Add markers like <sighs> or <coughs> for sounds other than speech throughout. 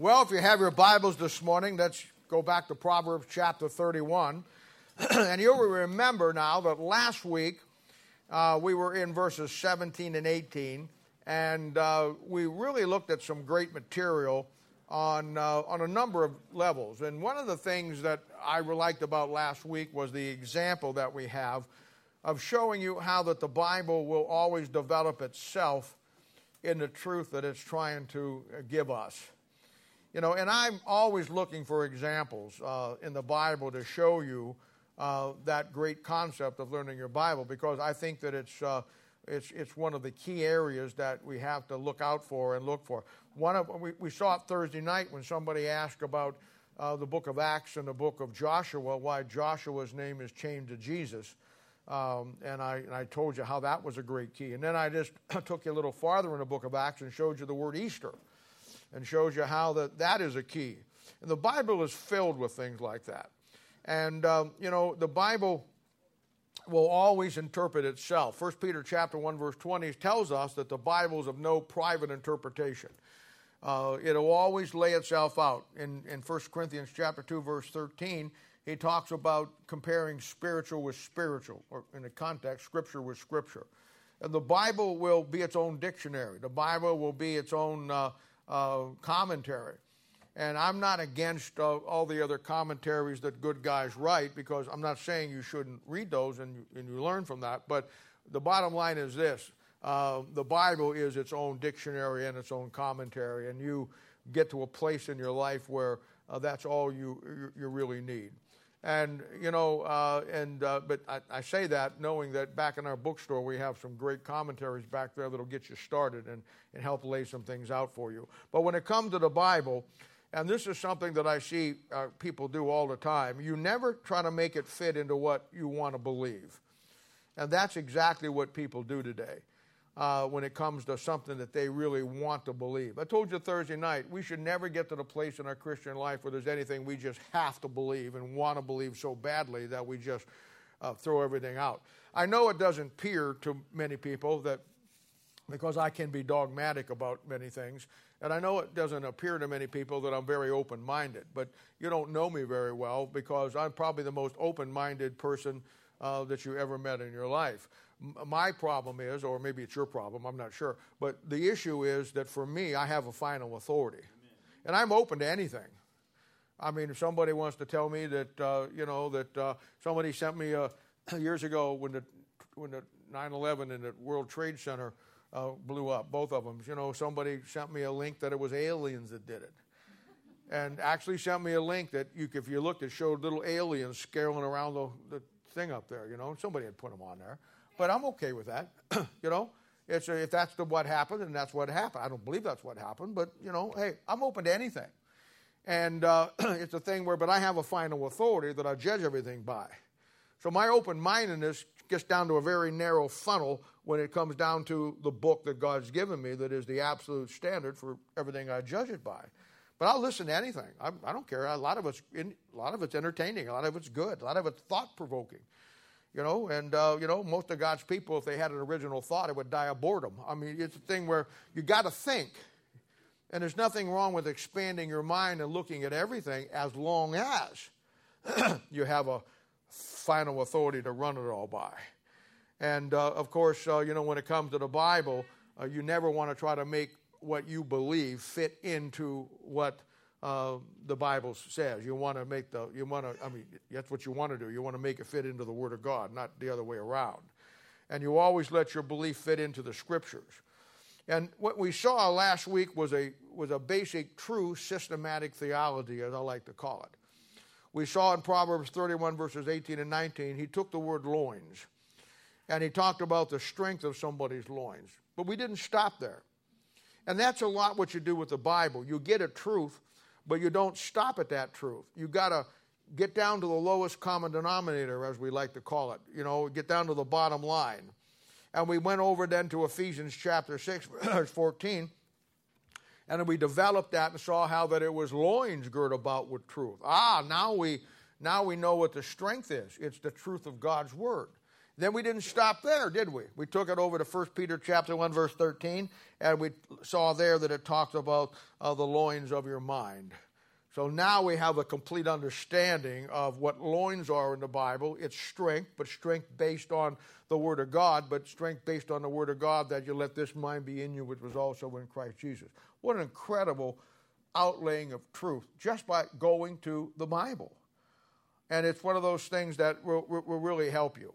Well, if you have your Bibles this morning, let's go back to Proverbs chapter 31. <clears throat> and you'll remember now that last week uh, we were in verses 17 and 18, and uh, we really looked at some great material on, uh, on a number of levels. And one of the things that I liked about last week was the example that we have of showing you how that the Bible will always develop itself in the truth that it's trying to give us. You know, and I'm always looking for examples uh, in the Bible to show you uh, that great concept of learning your Bible because I think that it's, uh, it's, it's one of the key areas that we have to look out for and look for. One of, we, we saw it Thursday night when somebody asked about uh, the book of Acts and the book of Joshua, why Joshua's name is chained to Jesus. Um, and, I, and I told you how that was a great key. And then I just <clears throat> took you a little farther in the book of Acts and showed you the word Easter and shows you how that, that is a key. And the Bible is filled with things like that. And, um, you know, the Bible will always interpret itself. 1 Peter chapter 1, verse 20 tells us that the Bible is of no private interpretation. Uh, it'll always lay itself out. In, in 1 Corinthians chapter 2, verse 13, he talks about comparing spiritual with spiritual, or in the context, scripture with scripture. And the Bible will be its own dictionary. The Bible will be its own uh, uh, commentary. And I'm not against uh, all the other commentaries that good guys write because I'm not saying you shouldn't read those and you, and you learn from that. But the bottom line is this uh, the Bible is its own dictionary and its own commentary, and you get to a place in your life where uh, that's all you, you, you really need. And, you know, uh, and, uh, but I, I, say that knowing that back in our bookstore we have some great commentaries back there that'll get you started and, and help lay some things out for you. But when it comes to the Bible, and this is something that I see uh, people do all the time, you never try to make it fit into what you want to believe. And that's exactly what people do today uh, when it comes to something that they really want to believe. I told you Thursday night, we should never get to the place in our Christian life where there's anything we just have to believe and want to believe so badly that we just uh, throw everything out. I know it doesn't appear to many people that because I can be dogmatic about many things. And I know it doesn't appear to many people that I'm very open minded, but you don't know me very well because I'm probably the most open minded person uh, that you ever met in your life my problem is, or maybe it's your problem, I'm not sure, but the issue is that for me, I have a final authority. Amen. And I'm open to anything. I mean, if somebody wants to tell me that, uh, you know, that uh, somebody sent me uh, <clears throat> years ago when the, when the 9 11 and the World Trade Center uh, blew up, both of them, you know, somebody sent me a link that it was aliens that did it. And actually sent me a link that you, if you looked, it showed little aliens scaling around the, the thing up there, you know, somebody had put them on there. But I'm okay with that. <clears throat> you know, it's if that's the, what happened, and that's what happened. I don't believe that's what happened, but you know, hey, I'm open to anything. And uh, <clears throat> it's a thing where, but I have a final authority that I judge everything by. So my open mindedness gets down to a very narrow funnel when it comes down to the book that God's given me that is the absolute standard for everything I judge it by. But I'll listen to anything. I, I don't care. A lot of it's in, a lot of it's entertaining. A lot of it's good. A lot of it's thought provoking. You know, and uh, you know, most of God's people, if they had an original thought, it would die of boredom. I mean, it's a thing where you got to think, and there's nothing wrong with expanding your mind and looking at everything, as long as <clears throat> you have a final authority to run it all by. And uh, of course, uh, you know, when it comes to the Bible, uh, you never want to try to make what you believe fit into what uh, the Bible says. You want to make the, you want to, I mean, that's what you want to do. You want to make it fit into the Word of God, not the other way around. And you always let your belief fit into the Scriptures. And what we saw last week was a, was a basic, true, systematic theology, as I like to call it. We saw in Proverbs 31, verses 18 and 19, he took the word loins and he talked about the strength of somebody's loins. But we didn't stop there. And that's a lot what you do with the Bible. You get a truth, but you don't stop at that truth. You got to get down to the lowest common denominator, as we like to call it. You know, get down to the bottom line. And we went over then to Ephesians chapter 6, <clears throat> verse 14. And we developed that and saw how that it was loins girt about with truth. Ah, now we now we know what the strength is. It's the truth of God's word. Then we didn't stop there, did we? We took it over to 1 Peter chapter 1 verse 13 and we saw there that it talks about uh, the loins of your mind. So now we have a complete understanding of what loins are in the Bible. It's strength, but strength based on the Word of God, but strength based on the Word of God that you let this mind be in you, which was also in Christ Jesus. What an incredible outlaying of truth just by going to the Bible. And it's one of those things that will, will really help you.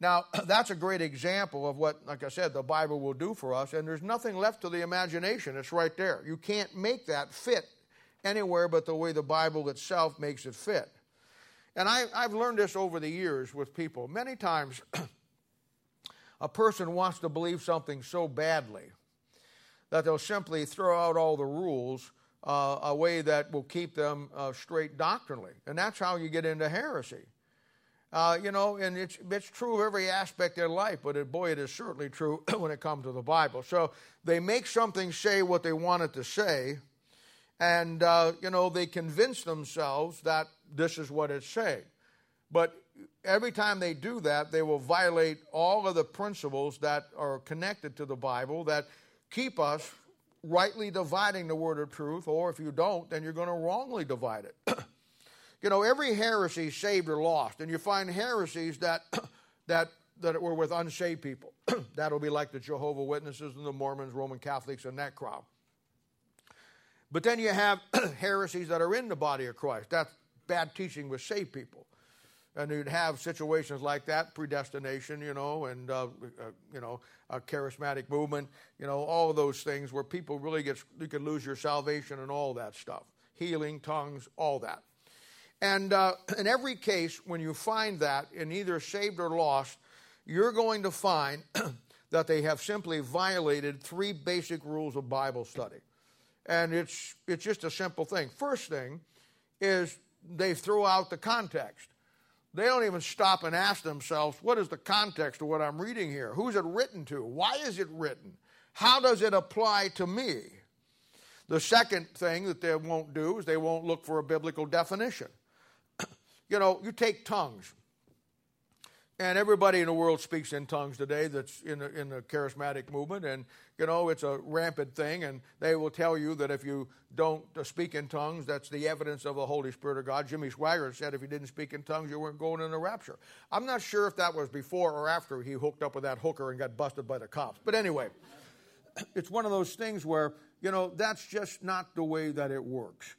Now, <clears throat> that's a great example of what, like I said, the Bible will do for us, and there's nothing left to the imagination. It's right there. You can't make that fit anywhere but the way the Bible itself makes it fit. And I, have learned this over the years with people. Many times, <clears throat> a person wants to believe something so badly that they'll simply throw out all the rules uh, a way that will keep them uh, straight doctrinally. And that's how you get into heresy. Uh, you know, and it's, it's true of every aspect of their life, but it, boy, it is certainly true <clears throat> when it comes to the Bible. So they make something say what they want it to say, and, uh, you know, they convince themselves that this is what it's saying. But every time they do that, they will violate all of the principles that are connected to the Bible that keep us rightly dividing the word of truth, or if you don't, then you're going to wrongly divide it. <clears throat> you know, every heresy saved or lost, and you find heresies that <coughs> that that were with unsaved people. <coughs> That'll be like the Jehovah Witnesses and the Mormons, Roman Catholics, and that crowd. But then you have <coughs> heresies that are in the body of Christ. That's bad teaching with saved people. And you'd have situations like that, predestination, you know, and, uh, uh, you know, a charismatic movement, you know, all those things where people really get, you can lose your salvation and all that stuff. Healing, tongues, all that. And uh, in every case, when you find that in either saved or lost, you're going to find <clears throat> that they have simply violated three basic rules of Bible study. And it's, it's just a simple thing. First thing is they throw out the context. They don't even stop and ask themselves, what is the context of what I'm reading here? Who's it written to? Why is it written? How does it apply to me? The second thing that they won't do is they won't look for a biblical definition. You know, you take tongues. And everybody in the world speaks in tongues today that's in the, in the charismatic movement. And, you know, it's a rampant thing. And they will tell you that if you don't uh, speak in tongues, that's the evidence of the Holy Spirit of God. Jimmy Swaggart said if you didn't speak in tongues, you weren't going in the rapture. I'm not sure if that was before or after he hooked up with that hooker and got busted by the cops. But anyway, it's one of those things where, you know, that's just not the way that it works.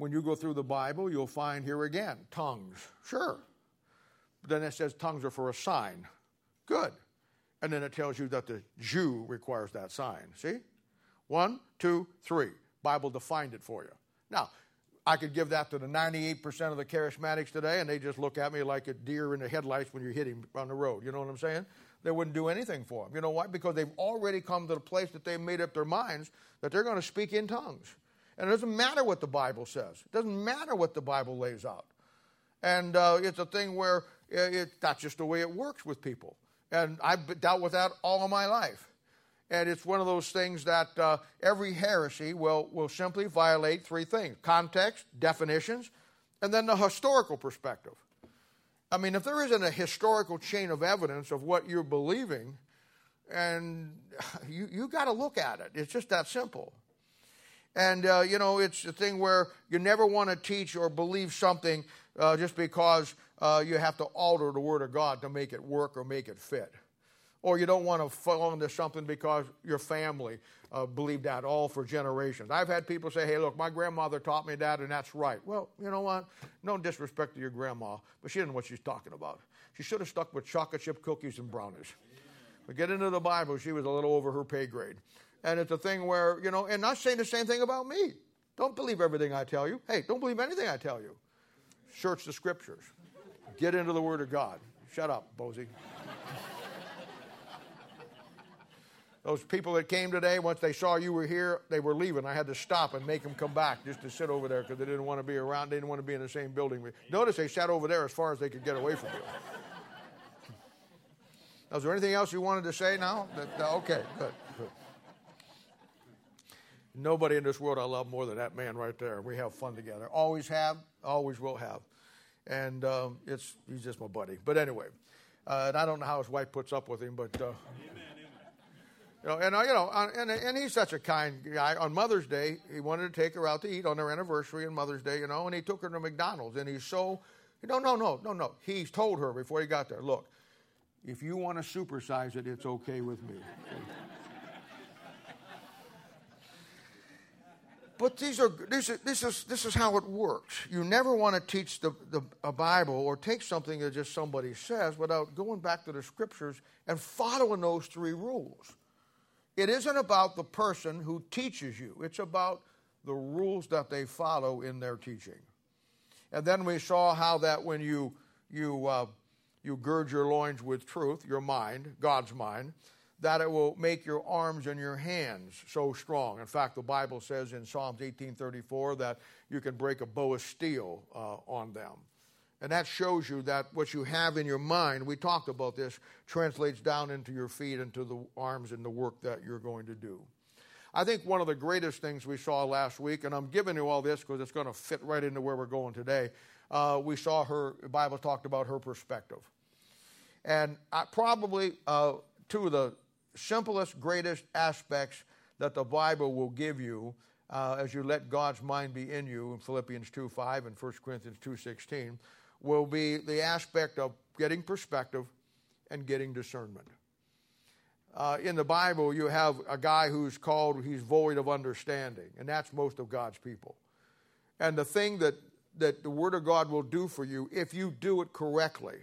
When you go through the Bible, you'll find here again tongues. Sure but then it says tongues are for a sign. Good. And then it tells you that the Jew requires that sign. See? One, two, three. Bible defined it for you. Now, I could give that to the 98% of the charismatics today, and they just look at me like a deer in the headlights when you're hitting on the road. You know what I'm saying? They wouldn't do anything for them. You know why? Because they've already come to the place that they've made up their minds that they're going to speak in tongues. And it doesn't matter what the Bible says, it doesn't matter what the Bible lays out. And uh, it's a thing where it, that's just the way it works with people. And I've dealt with that all of my life. And it's one of those things that uh, every heresy will, will simply violate three things context, definitions, and then the historical perspective. I mean, if there isn't a historical chain of evidence of what you're believing, and <sighs> you, you got to look at it. It's just that simple. And, uh, you know, it's the thing where you never want to teach or believe something uh, just because uh, you have to alter the Word of God to make it work or make it fit. Or you don't want to fall into something because your family uh, believed that all for generations. I've had people say, hey, look, my grandmother taught me that, and that's right. Well, you know what? No disrespect to your grandma, but she didn't know what she's talking about. She should have stuck with chocolate chip cookies and brownies. But get into the Bible, she was a little over her pay grade. And it's a thing where, you know, and not saying the same thing about me. Don't believe everything I tell you. Hey, don't believe anything I tell you. Search the scriptures. Get into the Word of God. Shut up, Bozy. <laughs> Those people that came today, once they saw you were here, they were leaving. I had to stop and make them come back just to sit over there because they didn't want to be around. They didn't want to be in the same building. Notice they sat over there as far as they could get away from you. <laughs> Now, is there anything else you wanted to say now? That, okay, good. Nobody in this world I love more than that man right there. We have fun together. Always have, always will have and um, it's he's just my buddy. But anyway, Uh, and I don't know how his wife puts up with him, but. Uh, you know, and you know, and and he's such a kind guy. On Mother's Day, he wanted to take her out to eat on their anniversary and Mother's Day, you know, and he took her to McDonald's. And he's so, no, no, no, no, no. He's told her before he got there, look, if you want to supersize it, it's okay with me. But these are this is, this is how it works. You never want to teach the, the a Bible or take something that just somebody says without going back to the scriptures and following those three rules. It isn't about the person who teaches you. It's about the rules that they follow in their teaching. And then we saw how that when you you uh, you gird your loins with truth, your mind, God's mind, that it will make your arms and your hands so strong. In fact, the Bible says in Psalms 18:34 that you can break a bow of steel uh, on them. And that shows you that what you have in your mind, we talked about this, translates down into your feet, into the arms, and the work that you're going to do. I think one of the greatest things we saw last week, and I'm giving you all this because it's going to fit right into where we're going today. Uh, we saw her, the Bible talked about her perspective. And I, probably uh, two of the simplest, greatest aspects that the Bible will give you uh, as you let God's mind be in you in Philippians 2 5 and 1 Corinthians two sixteen, will be the aspect of getting perspective and getting discernment. Uh, in the Bible, you have a guy who's called, he's void of understanding, and that's most of God's people. And the thing that, that the Word of God will do for you, if you do it correctly,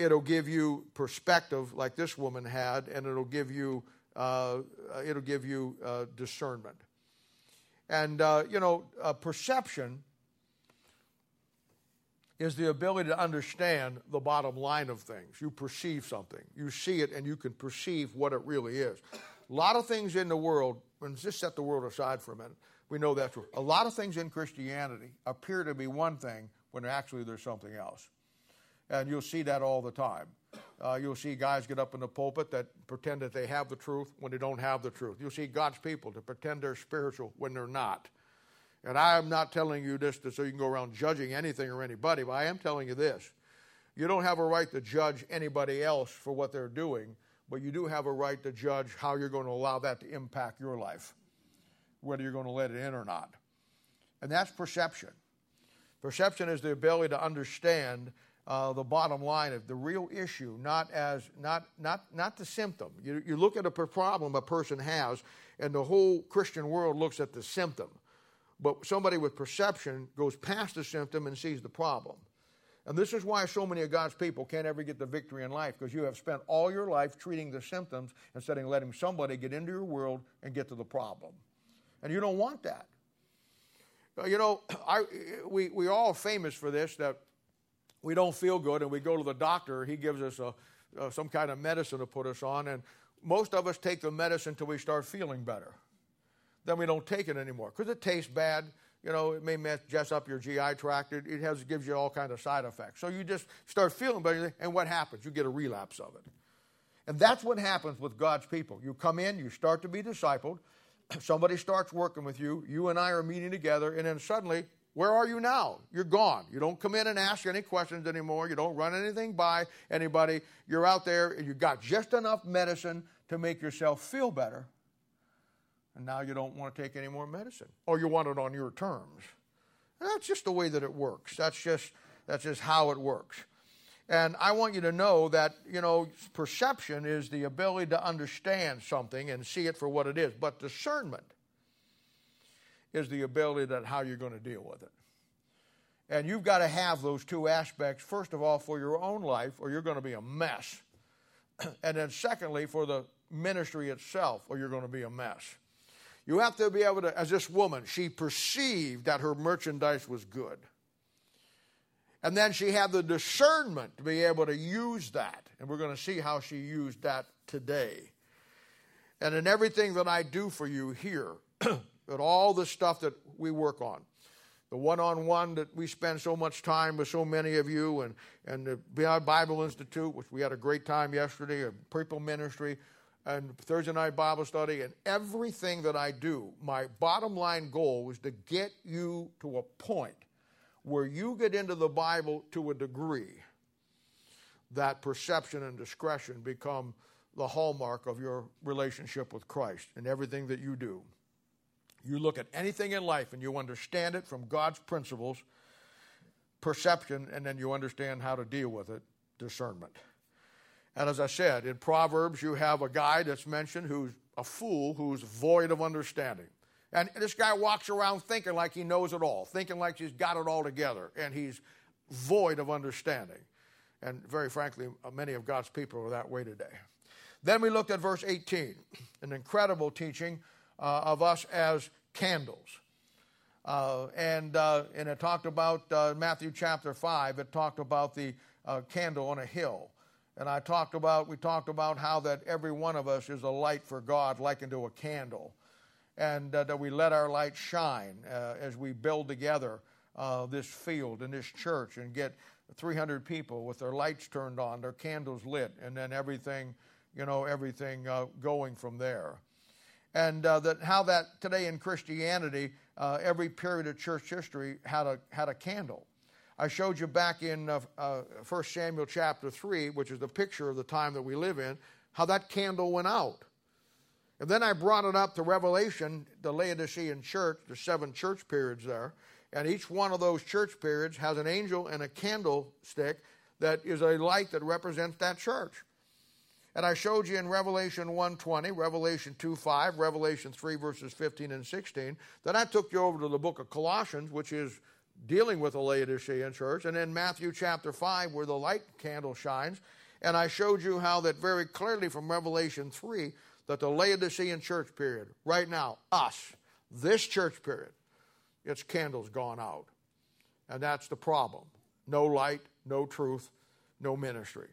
it'll give you perspective like this woman had, and it'll give you uh, it'll give you uh, discernment. And uh, you know, perception is the ability to understand the bottom line of things. You perceive something, you see it, and you can perceive what it really is. A lot of things in the world, let's just set the world aside for a minute. We know that's true. A lot of things in Christianity appear to be one thing when actually there's something else. And you'll see that all the time. Uh, you'll see guys get up in the pulpit that pretend that they have the truth when they don't have the truth. You'll see God's people to pretend they're spiritual when they're not. And I am not telling you this so you can go around judging anything or anybody, but I am telling you this. You don't have a right to judge anybody else for what they're doing, but you do have a right to judge how you're going to allow that to impact your life, whether you're going to let it in or not. And that's perception. Perception is the ability to understand uh, the bottom line of the real issue, not as not not not the symptom. You, you look at a problem a person has, and the whole Christian world looks at the symptom. But somebody with perception goes past the symptom and sees the problem. And this is why so many of God's people can't ever get the victory in life, because you have spent all your life treating the symptoms instead of letting somebody get into your world and get to the problem. And you don't want that. Uh, you know, I, we, we all famous for this that we don't feel good and we go to the doctor. He gives us a, uh, some kind of medicine to put us on, and most of us take the medicine until we start feeling better then we don't take it anymore because it tastes bad. You know, it may mess up your GI tract. It, it has gives you all kind of side effects. So you just start feeling better, and what happens? You get a relapse of it. And that's what happens with God's people. You come in, you start to be discipled. <clears throat> Somebody starts working with you. You and I are meeting together, and then suddenly, where are you now? You're gone. You don't come in and ask any questions anymore. You don't run anything by anybody. You're out there, and you got just enough medicine to make yourself feel better and now you don't want to take any more medicine, or you want it on your terms. And that's just the way that it works. That's just that's just how it works. And I want you to know that, you know, perception is the ability to understand something and see it for what it is. But discernment is the ability that how you're going to deal with it. And you've got to have those two aspects, first of all, for your own life, or you're going to be a mess. <clears throat> and then, secondly, for the ministry itself, or you're going to be a mess. You have to be able to, as this woman, she perceived that her merchandise was good. And then she had the discernment to be able to use that. And we're going to see how she used that today. And in everything that I do for you here, <clears throat> at all the stuff that we work on, the one on one that we spend so much time with so many of you, and, and the Bible Institute, which we had a great time yesterday, a people ministry, and Thursday night Bible study and everything that I do, my bottom line goal was to get you to a point where you get into the Bible to a degree that perception and discretion become the hallmark of your relationship with Christ in everything that you do. You look at anything in life and you understand it from God's principles, perception, and then you understand how to deal with it, discernment. And as I said, in Proverbs, you have a guy that's mentioned who's a fool who's void of understanding. And this guy walks around thinking like he knows it all, thinking like he's got it all together, and he's void of understanding. And very frankly, many of God's people are that way today. Then we looked at verse 18, an incredible teaching of us as candles. Uh, and, uh, and it talked about uh, Matthew chapter 5, it talked about the uh, candle on a hill. And I talked about, we talked about how that every one of us is a light for God, likened to a candle. And uh, that we let our light shine as we build together this field and this church and get 300 people with their lights turned on, their candles lit, and then everything you know, everything uh, going from there. And uh, that how that today in Christianity, uh, every period of church history had a, had a candle. I showed you back in uh, 1 uh, Samuel chapter 3, which is the picture of the time that we live in, how that candle went out. And then I brought it up to Revelation, the Laodicean church, the seven church periods there. And each one of those church periods has an angel and a candlestick that is a light that represents that church. And I showed you in Revelation 1:20, Revelation 2:5, Revelation 3 verses 15 and 16. Then I took you over to the book of Colossians, which is dealing with the Laodicean church, and in Matthew chapter 5 where the light candle shines, and I showed you how that very clearly from Revelation 3 that the Laodicean church period, right now, us, this church period, its candle's gone out. And that's the problem. No light, no truth, no ministry.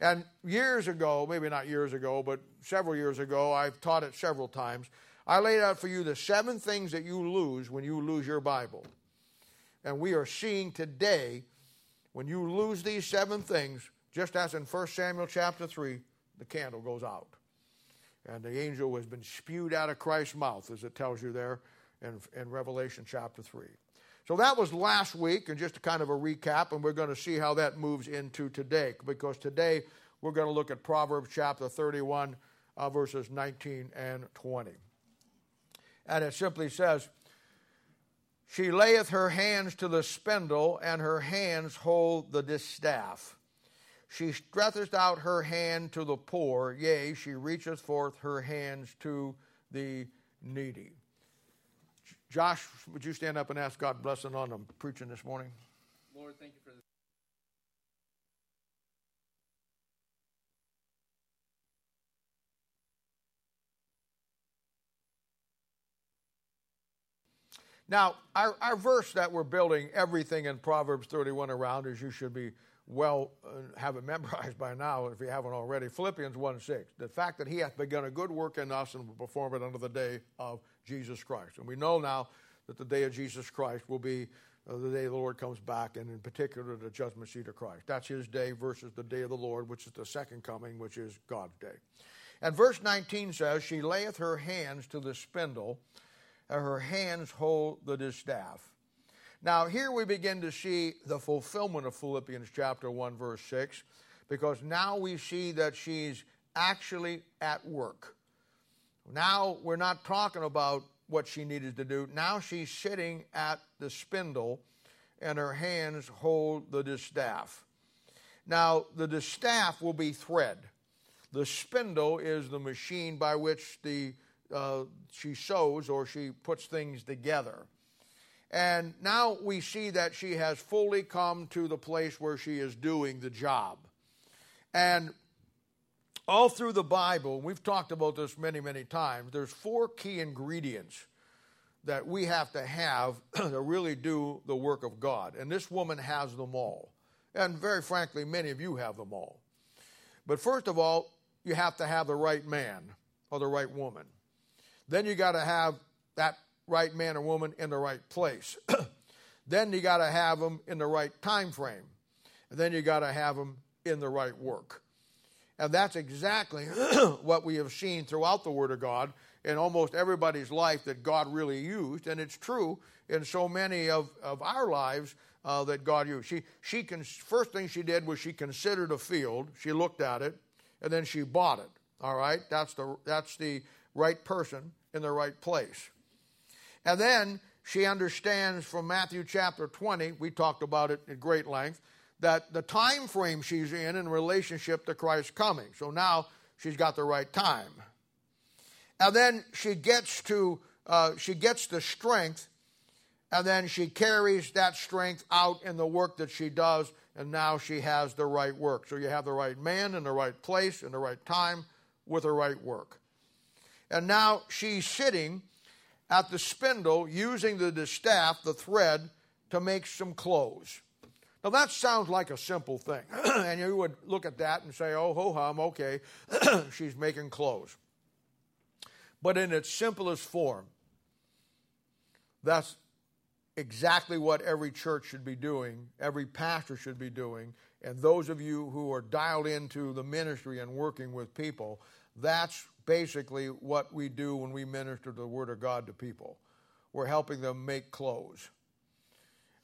And years ago, maybe not years ago, but several years ago, I've taught it several times. I laid out for you the seven things that you lose when you lose your Bible. And we are seeing today, when you lose these seven things, just as in 1 Samuel chapter 3, the candle goes out. And the angel has been spewed out of Christ's mouth, as it tells you there in, in Revelation chapter 3. So that was last week, and just kind of a recap, and we're going to see how that moves into today, because today we're going to look at Proverbs chapter 31, uh, verses 19 and 20. And it simply says, She layeth her hands to the spindle, and her hands hold the distaff. She stretcheth out her hand to the poor, yea, she reacheth forth her hands to the needy. Josh, would you stand up and ask God blessing on them preaching this morning? Lord, thank you for this. Now, our, our verse that we're building everything in Proverbs 31 around, as you should be well uh, have it memorized <laughs> by now if you haven't already. Philippians 1 6. The fact that he hath begun a good work in us and will perform it unto the day of Jesus Christ. And we know now that the day of Jesus Christ will be uh, the day the Lord comes back, and in particular the judgment seat of Christ. That's his day versus the day of the Lord, which is the second coming, which is God's day. And verse 19 says, She layeth her hands to the spindle, and her hands hold the distaff. Now, here we begin to see the fulfillment of Philippians chapter 1, verse 6, because now we see that she's actually at work. Now, we're not talking about what she needed to do. Now she's sitting at the spindle and her hands hold the distaff. Now, the distaff will be thread. The spindle is the machine by which the, uh, she sews or she puts things together. And now we see that she has fully come to the place where she is doing the job. And all through the Bible, we've talked about this many, many times, there's four key ingredients that we have to have <clears throat> to really do the work of God. And this woman has them all. And very frankly, many of you have them all. But first of all, you have to have the right man or the right woman. Then you got to have that right man or woman in the right place. <clears throat> then you got to have them in the right time frame. And then you got to have them in the right work. And that's exactly <clears throat> what we have seen throughout the Word of God in almost everybody's life that God really used, and it's true in so many of, of our lives uh, that God used. She, she can, first thing she did was she considered a field, she looked at it, and then she bought it. All right? That's the, that's the right person in the right place. And then she understands from Matthew chapter 20, we talked about it at great length, that the time frame she's in in relationship to Christ's coming. So now she's got the right time. And then she gets to uh, she gets the strength, and then she carries that strength out in the work that she does, and now she has the right work. So you have the right man in the right place in the right time with the right work. And now she's sitting at the spindle using the distaff, the thread, to make some clothes. Now that sounds like a simple thing. <clears throat> and you would look at that and say, oh, ho hum, okay, <clears throat> she's making clothes. But in its simplest form, that's exactly what every church should be doing, every pastor should be doing, and those of you who are dialed into the ministry and working with people, that's basically what we do when we minister the Word of God to people. We're helping them make clothes.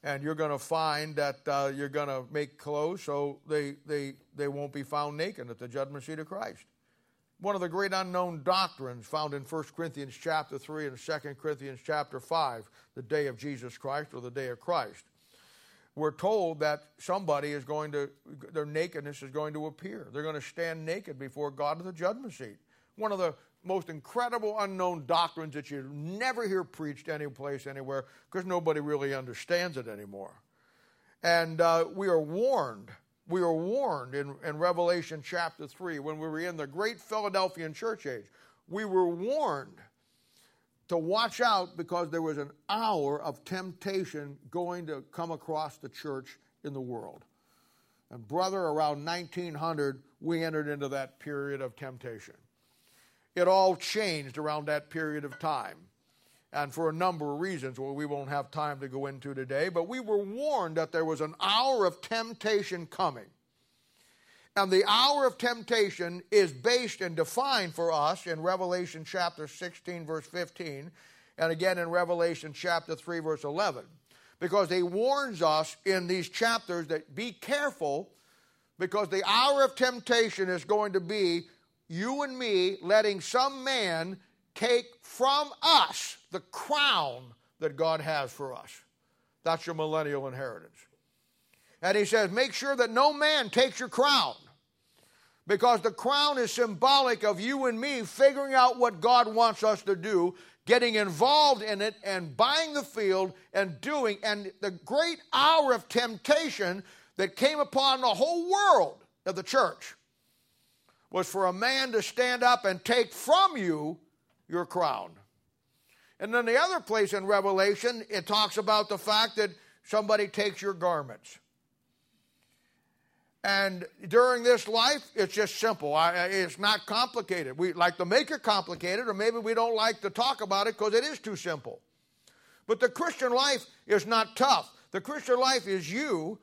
And you're going to find that uh, you're going to make clothes so they, they, they won't be found naked at the judgment seat of Christ. One of the great unknown doctrines found in 1 Corinthians chapter 3 and 2 Corinthians chapter 5, the day of Jesus Christ or the day of Christ. We're told that somebody is going to, their nakedness is going to appear. They're going to stand naked before God at the judgment seat one of the most incredible unknown doctrines that you never hear preached anyplace, anywhere, because nobody really understands it anymore. And uh, we are warned, we are warned in, in Revelation chapter 3, when we were in the great Philadelphian church age, we were warned to watch out because there was an hour of temptation going to come across the church in the world. And, brother, around 1900, we entered into that period of temptation. It all changed around that period of time. And for a number of reasons, well, we won't have time to go into today, but we were warned that there was an hour of temptation coming. And the hour of temptation is based and defined for us in Revelation chapter 16, verse 15, and again in Revelation chapter 3, verse 11. Because he warns us in these chapters that be careful, because the hour of temptation is going to be you and me letting some man take from us the crown that God has for us. That's your millennial inheritance. And he says, make sure that no man takes your crown. Because the crown is symbolic of you and me figuring out what God wants us to do, getting involved in it, and buying the field and doing. And the great hour of temptation that came upon the whole world of the church was for a man to stand up and take from you your crown. And then the other place in Revelation, it talks about the fact that somebody takes your garments. And during this life, it's just simple. It's not complicated. We like to make it complicated, or maybe we don't like to talk about it because it is too simple. But the Christian life is not tough. The Christian life is you,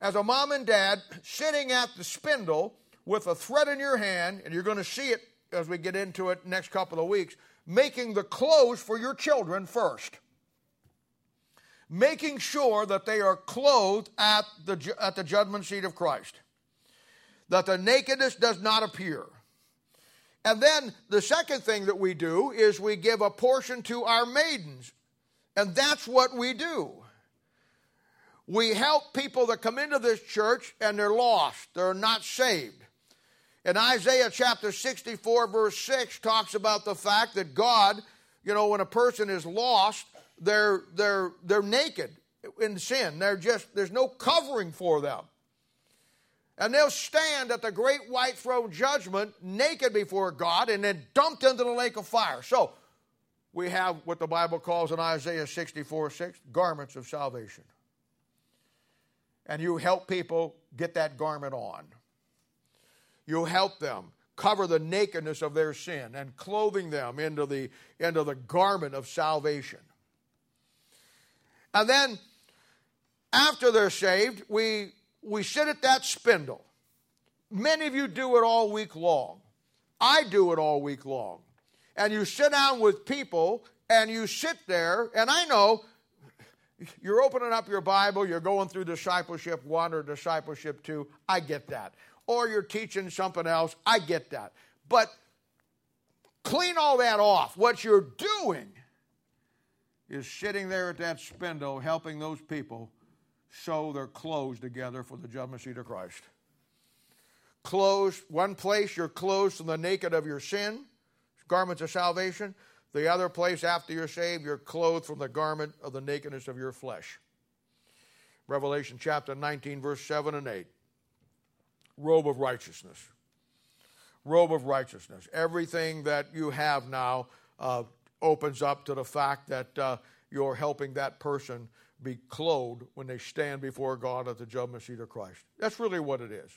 as a mom and dad, sitting at the spindle with a thread in your hand, and you're going to see it as we get into it next couple of weeks, making the clothes for your children first. Making sure that they are clothed at the, at the judgment seat of Christ. That the nakedness does not appear. And then the second thing that we do is we give a portion to our maidens. And that's what we do. We help people that come into this church and they're lost, they're not saved. And Isaiah chapter 64, verse 6 talks about the fact that God, you know, when a person is lost, they're, they're, they're naked in sin. They're just, there's no covering for them. And they'll stand at the great white throne judgment naked before God and then dumped into the lake of fire. So we have what the Bible calls in Isaiah 64 6 garments of salvation. And you help people get that garment on. You'll help them cover the nakedness of their sin and clothing them into the, into the garment of salvation. And then, after they're saved, we, we sit at that spindle. Many of you do it all week long. I do it all week long. and you sit down with people and you sit there, and I know you're opening up your Bible, you're going through discipleship one or discipleship two. I get that. Or you're teaching something else. I get that. But clean all that off. What you're doing is sitting there at that spindle helping those people sew their clothes together for the judgment seat of Christ. Clothes, one place you're clothed from the naked of your sin, garments of salvation. The other place, after you're saved, you're clothed from the garment of the nakedness of your flesh. Revelation chapter 19, verse 7 and 8. Robe of righteousness. Robe of righteousness. Everything that you have now uh, opens up to the fact that uh, you're helping that person be clothed when they stand before God at the judgment seat of Christ. That's really what it is.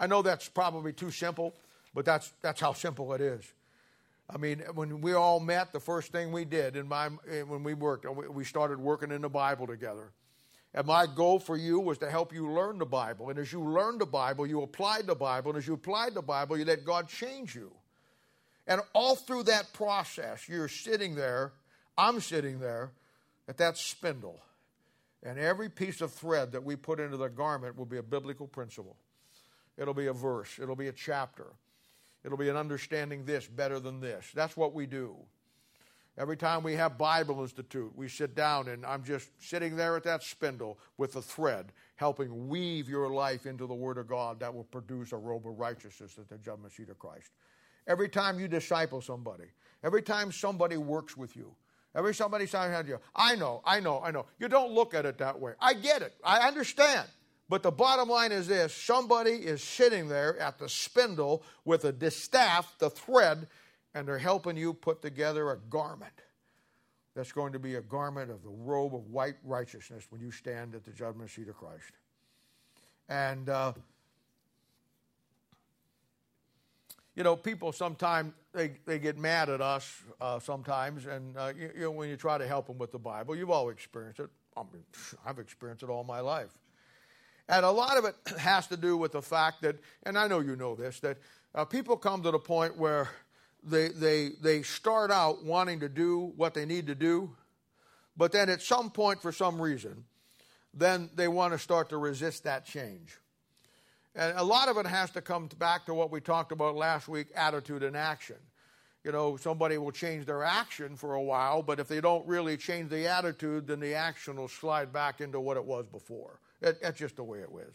I know that's probably too simple, but that's, that's how simple it is. I mean, when we all met, the first thing we did in my, when we worked, we started working in the Bible together. And my goal for you was to help you learn the Bible. And as you learned the Bible, you applied the Bible. And as you applied the Bible, you let God change you. And all through that process, you're sitting there, I'm sitting there at that spindle. And every piece of thread that we put into the garment will be a biblical principle. It'll be a verse, it'll be a chapter, it'll be an understanding this better than this. That's what we do. Every time we have Bible Institute, we sit down and I'm just sitting there at that spindle with a thread, helping weave your life into the Word of God that will produce a robe of righteousness at the judgment seat of Christ. Every time you disciple somebody, every time somebody works with you, every somebody signs you, I know, I know, I know. You don't look at it that way. I get it. I understand. But the bottom line is this somebody is sitting there at the spindle with a distaff, the thread, and they're helping you put together a garment that's going to be a garment of the robe of white righteousness when you stand at the judgment seat of Christ. And, uh, you know, people sometimes they, they get mad at us uh, sometimes, and uh, you, you, know when you try to help them with the Bible, you've all experienced it. I mean, I've experienced it all my life. And a lot of it <clears throat> has to do with the fact that, and I know you know this, that uh, people come to the point where they, they, they start out wanting to do what they need to do, but then at some point, for some reason, then they want to start to resist that change. And a lot of it has to come back to what we talked about last week attitude and action. You know, somebody will change their action for a while, but if they don't really change the attitude, then the action will slide back into what it was before. It, just the way it is.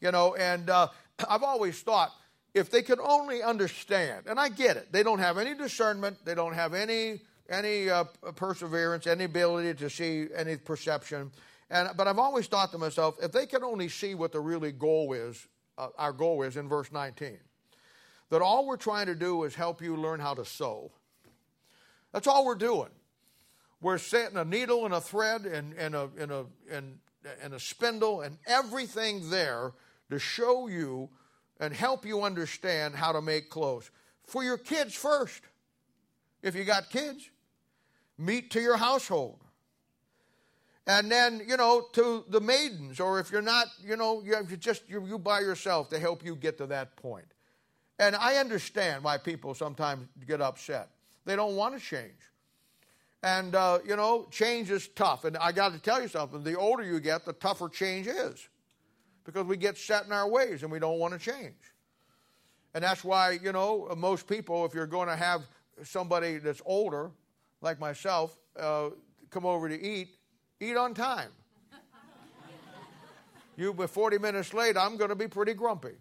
You know, and uh, <clears throat> I've always thought if they could only understand, and I get it, they don't have any discernment, they don't have any any uh, perseverance, any ability to see any perception. And, but I've always thought to myself, if they could only see what the really goal is, uh, our goal is in verse 19, that all we're trying to do is help you learn how to sew. That's all we're doing. We're setting a needle and a thread and, and, a, and, a, and and a spindle and everything there to show you and help you understand how to make clothes. For your kids first, if you got kids, meet to your household. And then, you know, to the maidens, or if you're not, you know, you just you, you by yourself to help you get to that point. And I understand why people sometimes get upset. They don't want to change. And, uh, you know, change is tough. And I got to tell you something the older you get, the tougher change is because we get set in our ways and we don't want to change. And that's why, you know, most people, if you're going to have somebody that's older, like myself, uh, come over to eat, eat on time. you be 40 minutes late, I'm going to be pretty grumpy.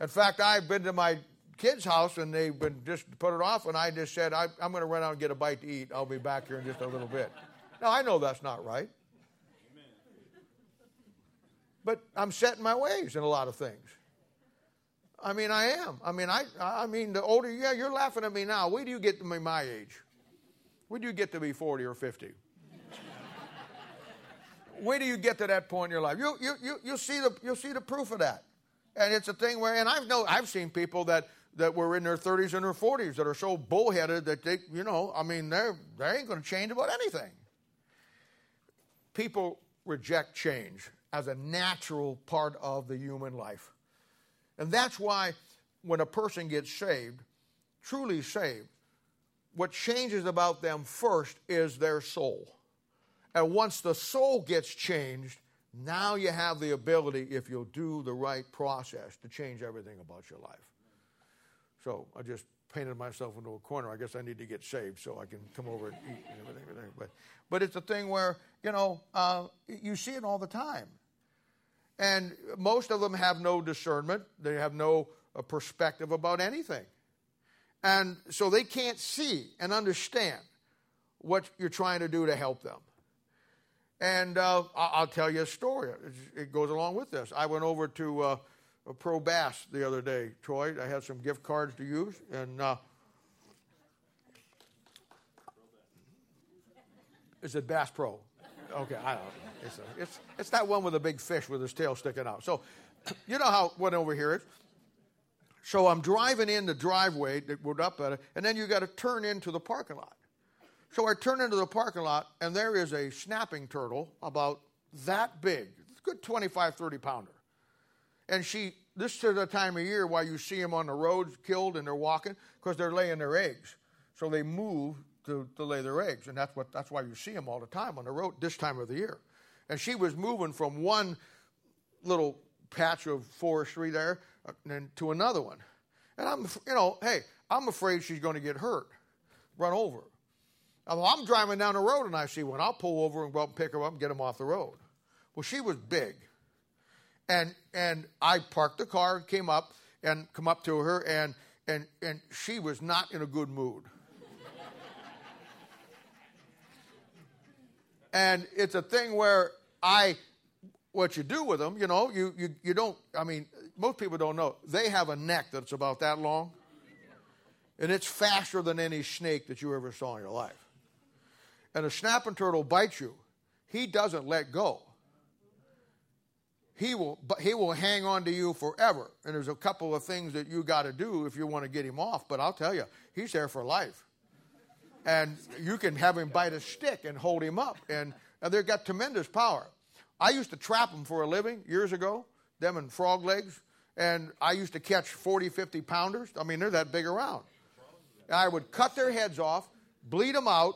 In fact, I've been to my kid's house and they've been just put it off, and I just said, I, am going to run out and get a bite to eat. I'll be back here in just a little bit. Now, I know that's not right. But I'm set in my ways in a lot of things. I mean, I am. I mean, I, I mean, the older, yeah, you're laughing at me now. Wait do you get to be my age? When do you get to be 40 or 50? Wait do you get to that point in your life? You, you, you, you'll, see the, you'll see the proof of that. And it's a thing where, and I've know, I've seen people that that were in their 30s and their 40s that are so bullheaded that they, you know, I mean, they're, they ain't going to change about anything. People reject change as a natural part of the human life. And that's why when a person gets saved, truly saved, what changes about them first is their soul. And once the soul gets changed, now you have the ability, if you'll do the right process, to change everything about your life. So I just painted myself into a corner. I guess I need to get saved so I can come over and eat and everything. everything. But, but it's a thing where, you know, uh, you see it all the time. And most of them have no discernment, they have no uh, perspective about anything. And so they can't see and understand what you're trying to do to help them. And uh, I'll tell you a story. It goes along with this. I went over to uh, Pro Bass the other day, Troy. I had some gift cards to use, and uh, is it Bass Pro? Okay, I don't know. It's, a, it's, it's that one with a big fish with his tail sticking out. So, <clears throat> you know how one over here is. So I'm driving in the driveway that we're up at it, and then you got to turn into the parking lot. So I turn into the parking lot, and there is a snapping turtle about that big, good 25, 30 pounder. And she, this is the time of year why you see them on the roads killed and they're walking, because they're laying their eggs. So they move to, to lay their eggs, and that's, what, that's why you see them all the time on the road this time of the year. And she was moving from one little patch of forestry there uh, and to another one. And I'm, you know, hey, I'm afraid she's going to get hurt, run over. I'm driving down the road and I see one. I'll pull over and go and pick her up and get him off the road. Well, she was big. And, and I parked the car, came up, and come up to her, and, and, and she was not in a good mood. And it's a thing where I, what you do with them, you know, you, you, you don't, I mean, most people don't know. They have a neck that's about that long, and it's faster than any snake that you ever saw in your life and a snapping turtle bites you, he doesn't let go. He will, he will hang on to you forever. And there's a couple of things that you got to do if you want to get him off. But I'll tell you, he's there for life. And you can have him bite a stick and hold him up. And, and they've got tremendous power. I used to trap them for a living years ago, them and frog legs. And I used to catch 40, 50 pounders. I mean, they're that big around. And I would cut their heads off, bleed them out,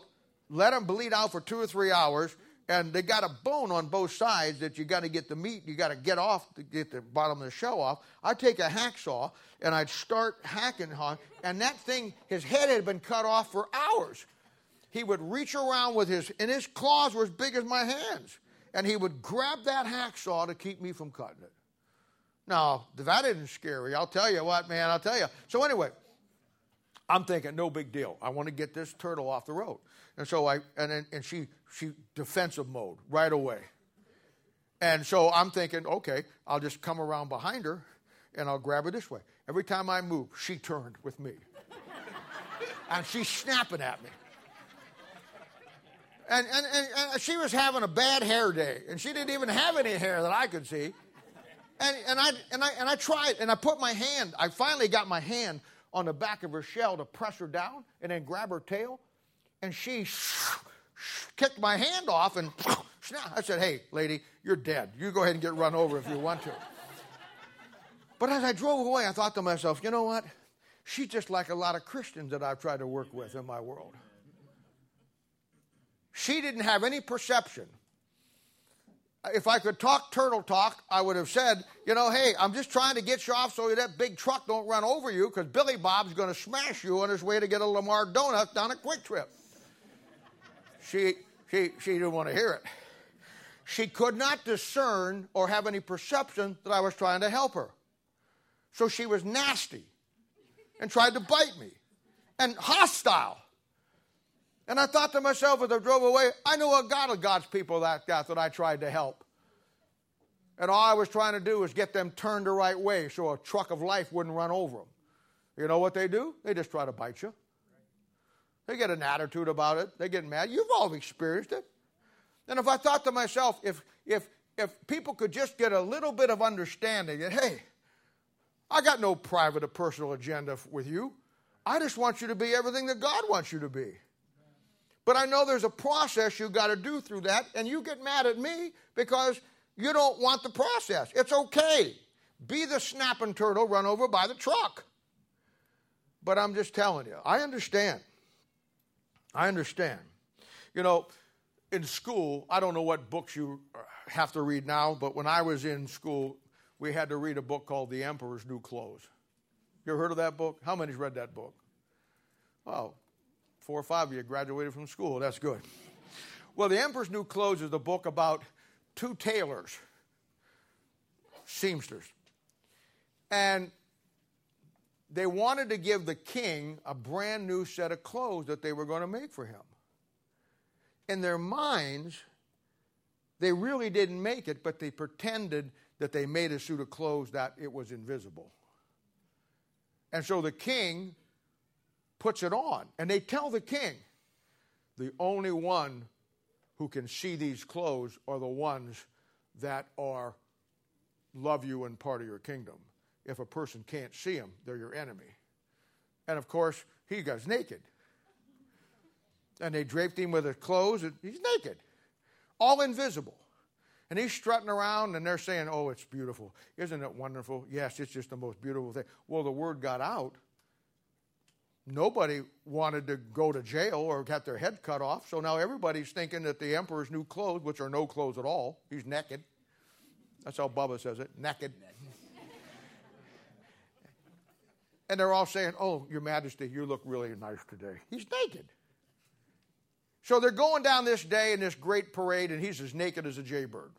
let them bleed out for two or three hours, and they got a bone on both sides that you got to get the meat, you got to get off to get the bottom of the shell off. I'd take a hacksaw and I'd start hacking on, and that thing, his head had been cut off for hours. He would reach around with his, and his claws were as big as my hands, and he would grab that hacksaw to keep me from cutting it. Now, that isn't scary. I'll tell you what, man, I'll tell you. So, anyway, I'm thinking, no big deal. I want to get this turtle off the road. And so I, and, then, and she, she defensive mode right away. And so I'm thinking, okay, I'll just come around behind her and I'll grab her this way. Every time I move, she turned with me. <laughs> and she's snapping at me. And, and, and, and, she was having a bad hair day, and she didn't even have any hair that I could see. And, and, I, and, I, and I tried, and I put my hand, I finally got my hand on the back of her shell to press her down and then grab her tail and she kicked my hand off and I said, Hey, lady, you're dead. You go ahead and get run over if you want to. But as I drove away, I thought to myself, you know what? She's just like a lot of Christians that I've tried to work with in my world. She didn't have any perception. If I could talk turtle talk, I would have said, you know, hey, I'm just trying to get you off so that big truck don't run over you because Billy Bob's going to smash you on his way to get a Lamar donut down a quick QuikTrip. She, she, she didn't want to hear it. She could not discern or have any perception that I was trying to help her. So she was nasty and tried to bite me and hostile. And I thought to myself as I drove away, I knew a God of God's people that that I tried to help. And all I was trying to do was get them turned the right way so a truck of life wouldn't run over them. You know what they do? They just try to bite you. They get an attitude about it. They get mad. You've all experienced it. And if I thought to myself, if, if, if people could just get a little bit of understanding that, hey, I got no private or personal agenda with you. I just want you to be everything that God wants you to be. But I know there's a process you got to do through that, and you get mad at me because you don't want the process. It's okay. Be the snapping turtle run over by the truck. But I'm just telling you, I understand. I understand. You know, in school, I don't know what books you have to read now, but when I was in school, we had to read a book called The Emperor's New Clothes. You ever heard of that book? How many's read that book? Well, four or five of you graduated from school. That's good. Well, The Emperor's New Clothes is a book about two tailors, seamsters. And they wanted to give the king a brand new set of clothes that they were going to make for him. In their minds, they really didn't make it, but they pretended that they made a suit of clothes that it was invisible. And so the king puts it on, and they tell the king, the only one who can see these clothes are the ones that are love you and part of your kingdom. If a person can't see them, they're your enemy. And of course, he goes naked. And they draped him with his clothes, and he's naked, all invisible. And he's strutting around, and they're saying, Oh, it's beautiful. Isn't it wonderful? Yes, it's just the most beautiful thing. Well, the word got out. Nobody wanted to go to jail or get their head cut off, so now everybody's thinking that the emperor's new clothes, which are no clothes at all, he's naked. That's how Bubba says it naked. And they're all saying, Oh, Your Majesty, you look really nice today. He's naked. So they're going down this day in this great parade, and he's as naked as a jaybird.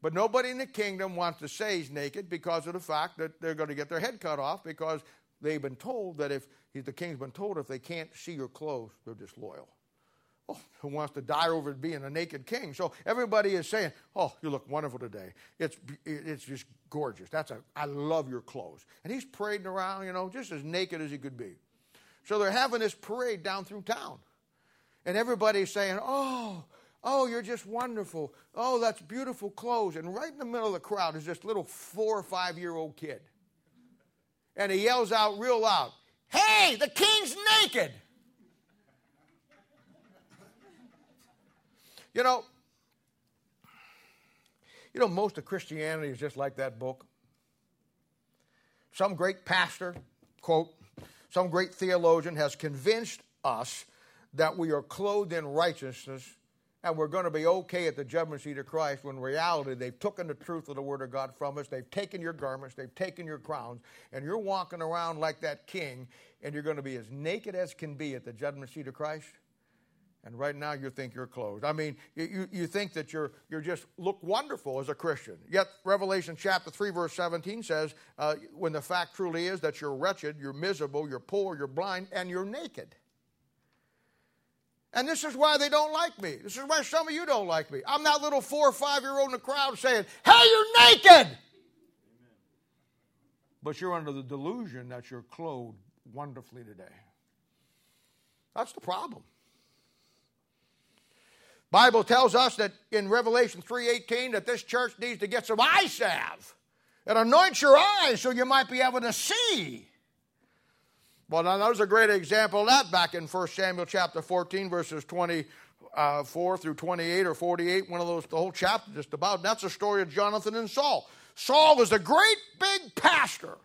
But nobody in the kingdom wants to say he's naked because of the fact that they're going to get their head cut off because they've been told that if the king's been told if they can't see your clothes, they're disloyal. Oh, who wants to die over being a naked king? So everybody is saying, "Oh, you look wonderful today. It's it's just gorgeous. That's a I love your clothes." And he's parading around, you know, just as naked as he could be. So they're having this parade down through town. And everybody's saying, Oh, oh, you're just wonderful. Oh, that's beautiful clothes. And right in the middle of the crowd is this little four or five year old kid. And he yells out real loud, Hey, the king's naked. You know, you know, most of Christianity is just like that book. Some great pastor, quote, some great theologian has convinced us that we are clothed in righteousness and we're going to be okay at the judgment seat of Christ when in reality they've taken the truth of the Word of God from us. They've taken your garments, they've taken your crowns, and you're walking around like that king and you're going to be as naked as can be at the judgment seat of Christ. And right now you think you're clothed. I mean, you, you think that you're, you're just look wonderful as a Christian. Yet Revelation chapter 3, verse 17 says, uh, when the fact truly is that you're wretched, you're miserable, you're poor, you're blind, and you're naked. And this is why they don't like me. This is why some of you don't like me. I'm that little four or five year old in the crowd saying, Hey, you're naked! But you're under the delusion that you're clothed wonderfully today. That's the problem. Bible tells us that in Revelation 3:18 that this church needs to get some eye salve and anoint your eyes so you might be able to see. Well, now there's a great example of that back in 1 Samuel chapter 14, verses 24 uh, through 28 or 48, one of those, the whole chapter just about. That's the story of Jonathan and Saul. Saul was a great big pastor.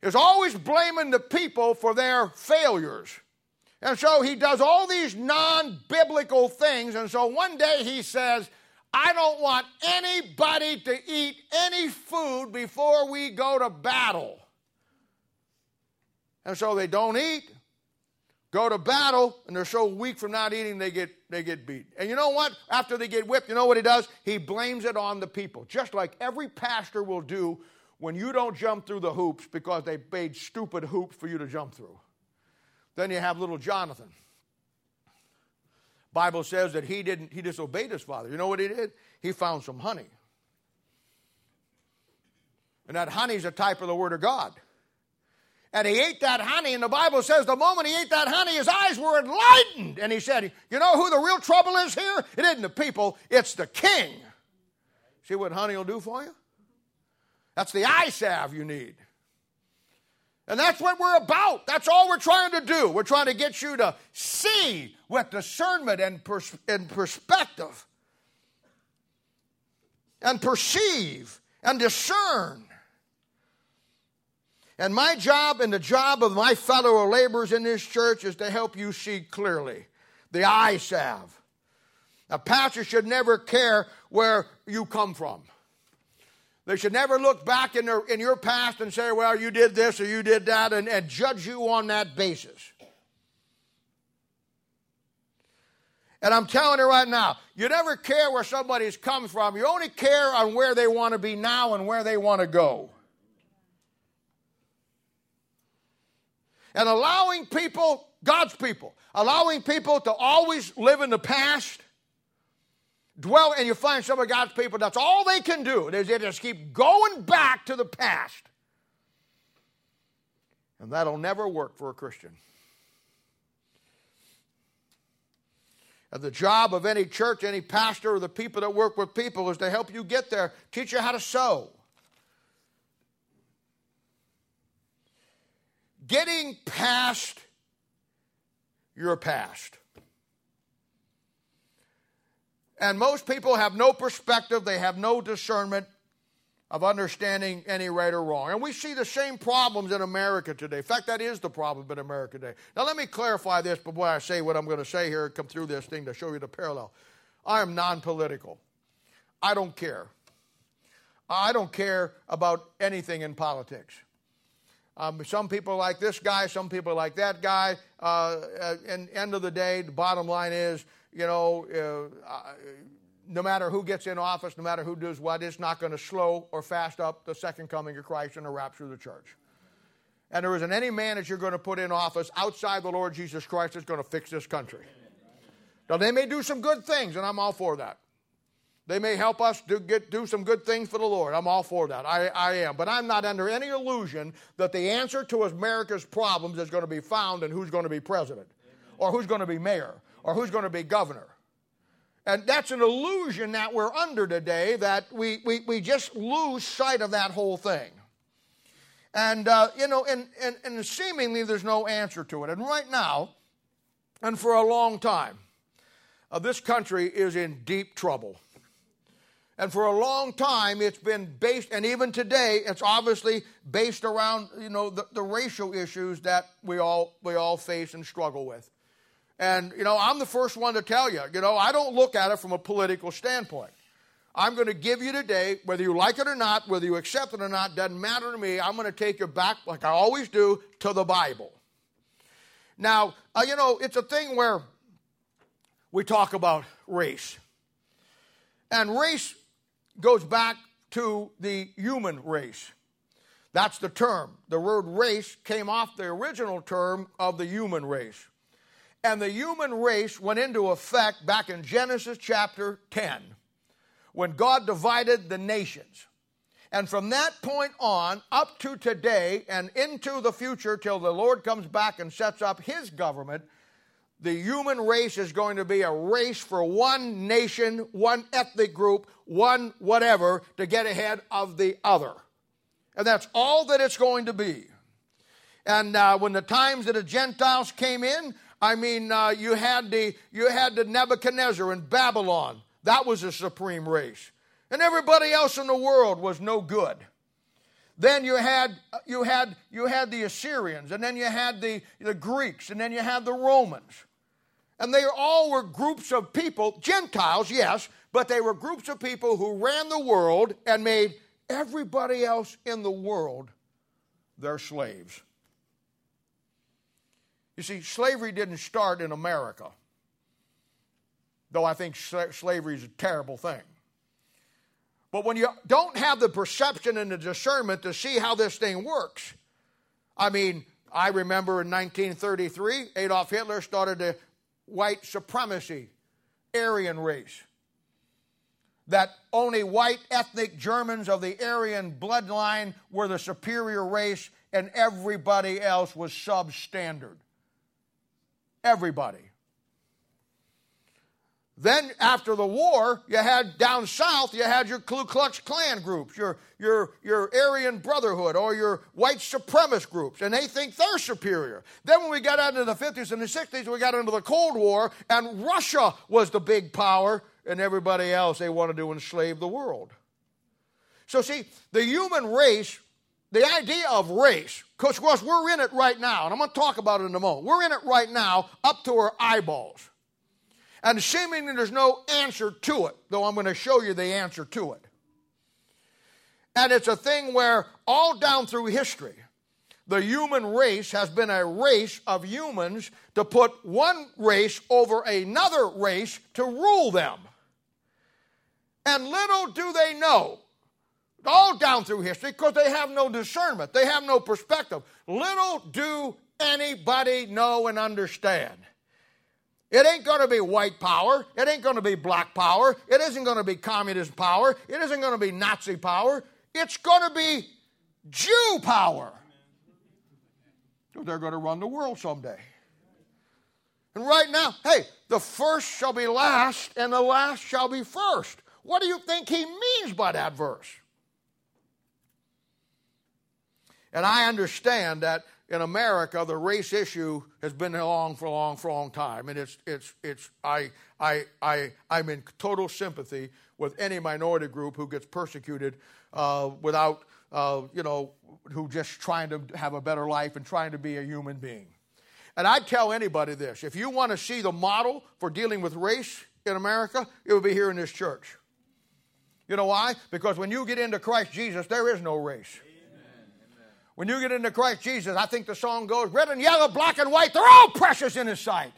He was always blaming the people for their failures. And so he does all these non biblical things. And so one day he says, I don't want anybody to eat any food before we go to battle. And so they don't eat, go to battle, and they're so weak from not eating they get they get beat. And you know what? After they get whipped, you know what he does? He blames it on the people. Just like every pastor will do when you don't jump through the hoops because they made stupid hoops for you to jump through. Then you have little Jonathan. Bible says that he didn't he disobeyed his father. You know what he did? He found some honey. And that honey is a type of the word of God. And he ate that honey, and the Bible says the moment he ate that honey, his eyes were enlightened. And he said, You know who the real trouble is here? It isn't the people, it's the king. See what honey will do for you? That's the eye salve you need. And that's what we're about. That's all we're trying to do. We're trying to get you to see with discernment and, pers- and perspective, and perceive and discern And my job and the job of my fellow laborers in this church is to help you see clearly. The eye salve. A pastor should never care where you come from. They should never look back in, their, in your past and say, well, you did this or you did that, and, and judge you on that basis. And I'm telling you right now, you never care where somebody's come from. You only care on where they want to be now and where they want to go. And allowing people, God's people, allowing people to always live in the past dwell and you find some of God's people, that's all they can do. Is they just keep going back to the past. And that'll never work for a Christian. And the job of any church, any pastor, or the people that work with people is to help you get there, teach you how to sow. Getting past your past. And most people have no perspective, they have no discernment of understanding any right or wrong. And we see the same problems in America today. In fact, that is the problem in America today. Now, let me clarify this before I say what I'm going to say here and come through this thing to show you the parallel. I am non political, I don't care. I don't care about anything in politics. Um, some people like this guy, some people like that guy. Uh, and end of the day, the bottom line is you know, uh, no matter who gets in office, no matter who does what, it's not going to slow or fast up the second coming of Christ and the rapture of the church. And there isn't any man that you're going to put in office outside the Lord Jesus Christ that's going to fix this country. Now, they may do some good things, and I'm all for that. They may help us do, get, do some good things for the Lord. I'm all for that. I, I am. But I'm not under any illusion that the answer to America's problems is going to be found in who's going to be president or who's going to be mayor or who's going to be governor. And that's an illusion that we're under today that we, we, we just lose sight of that whole thing. And, uh, you know, and, and, and seemingly there's no answer to it. And right now, and for a long time, uh, this country is in deep trouble. And for a long time, it's been based, and even today, it's obviously based around, you know, the, the racial issues that we all, we all face and struggle with. And, you know, I'm the first one to tell you, you know, I don't look at it from a political standpoint. I'm going to give you today, whether you like it or not, whether you accept it or not, doesn't matter to me. I'm going to take you back, like I always do, to the Bible. Now, uh, you know, it's a thing where we talk about race. And race goes back to the human race. That's the term. The word race came off the original term of the human race. And the human race went into effect back in Genesis chapter 10 when God divided the nations. And from that point on, up to today and into the future till the Lord comes back and sets up his government, the human race is going to be a race for one nation, one ethnic group, one whatever to get ahead of the other. And that's all that it's going to be. And uh, when the times that the Gentiles came in, I mean, uh, you had the you had the Nebuchadnezzar in Babylon. That was a supreme race, and everybody else in the world was no good. Then you had you had you had the Assyrians, and then you had the, the Greeks, and then you had the Romans. And they all were groups of people, Gentiles, yes, but they were groups of people who ran the world and made everybody else in the world their slaves. You see, slavery didn't start in America, though I think slavery is a terrible thing. But when you don't have the perception and the discernment to see how this thing works, I mean, I remember in 1933, Adolf Hitler started the white supremacy Aryan race. That only white ethnic Germans of the Aryan bloodline were the superior race and everybody else was substandard. Everybody. Then after the war, you had down south, you had your Ku Klux Klan groups, your, your, your Aryan Brotherhood, or your white supremacist groups, and they think they're superior. Then when we got out into the 50s and the 60s, we got into the Cold War, and Russia was the big power, and everybody else, they wanted to enslave the world. So, see, the human race the idea of race, because we're in it right now, and I'm going to talk about it in a moment. We're in it right now up to our eyeballs. And seemingly there's no answer to it, though I'm going to show you the answer to it. And it's a thing where all down through history, the human race has been a race of humans to put one race over another race to rule them. And little do they know, all down through history, because they have no discernment, they have no perspective. Little do anybody know and understand. It ain't going to be white power. It ain't going to be black power. It isn't going to be communist power. It isn't going to be Nazi power. It's going to be Jew power. They're going to run the world someday. And right now, hey, the first shall be last and the last shall be first. What do you think he means by that verse? And I understand that in America, the race issue has been along for a long, for a long time, and it's, it's, it's. I, I, I, I'm in total sympathy with any minority group who gets persecuted uh, without, uh, you know, who just trying to have a better life and trying to be a human being. And I'd tell anybody this: if you want to see the model for dealing with race in America, it would be here in this church. You know why? Because when you get into Christ Jesus, there is no race. When you get into Christ Jesus, I think the song goes red and yellow, black and white, they're all precious in His sight.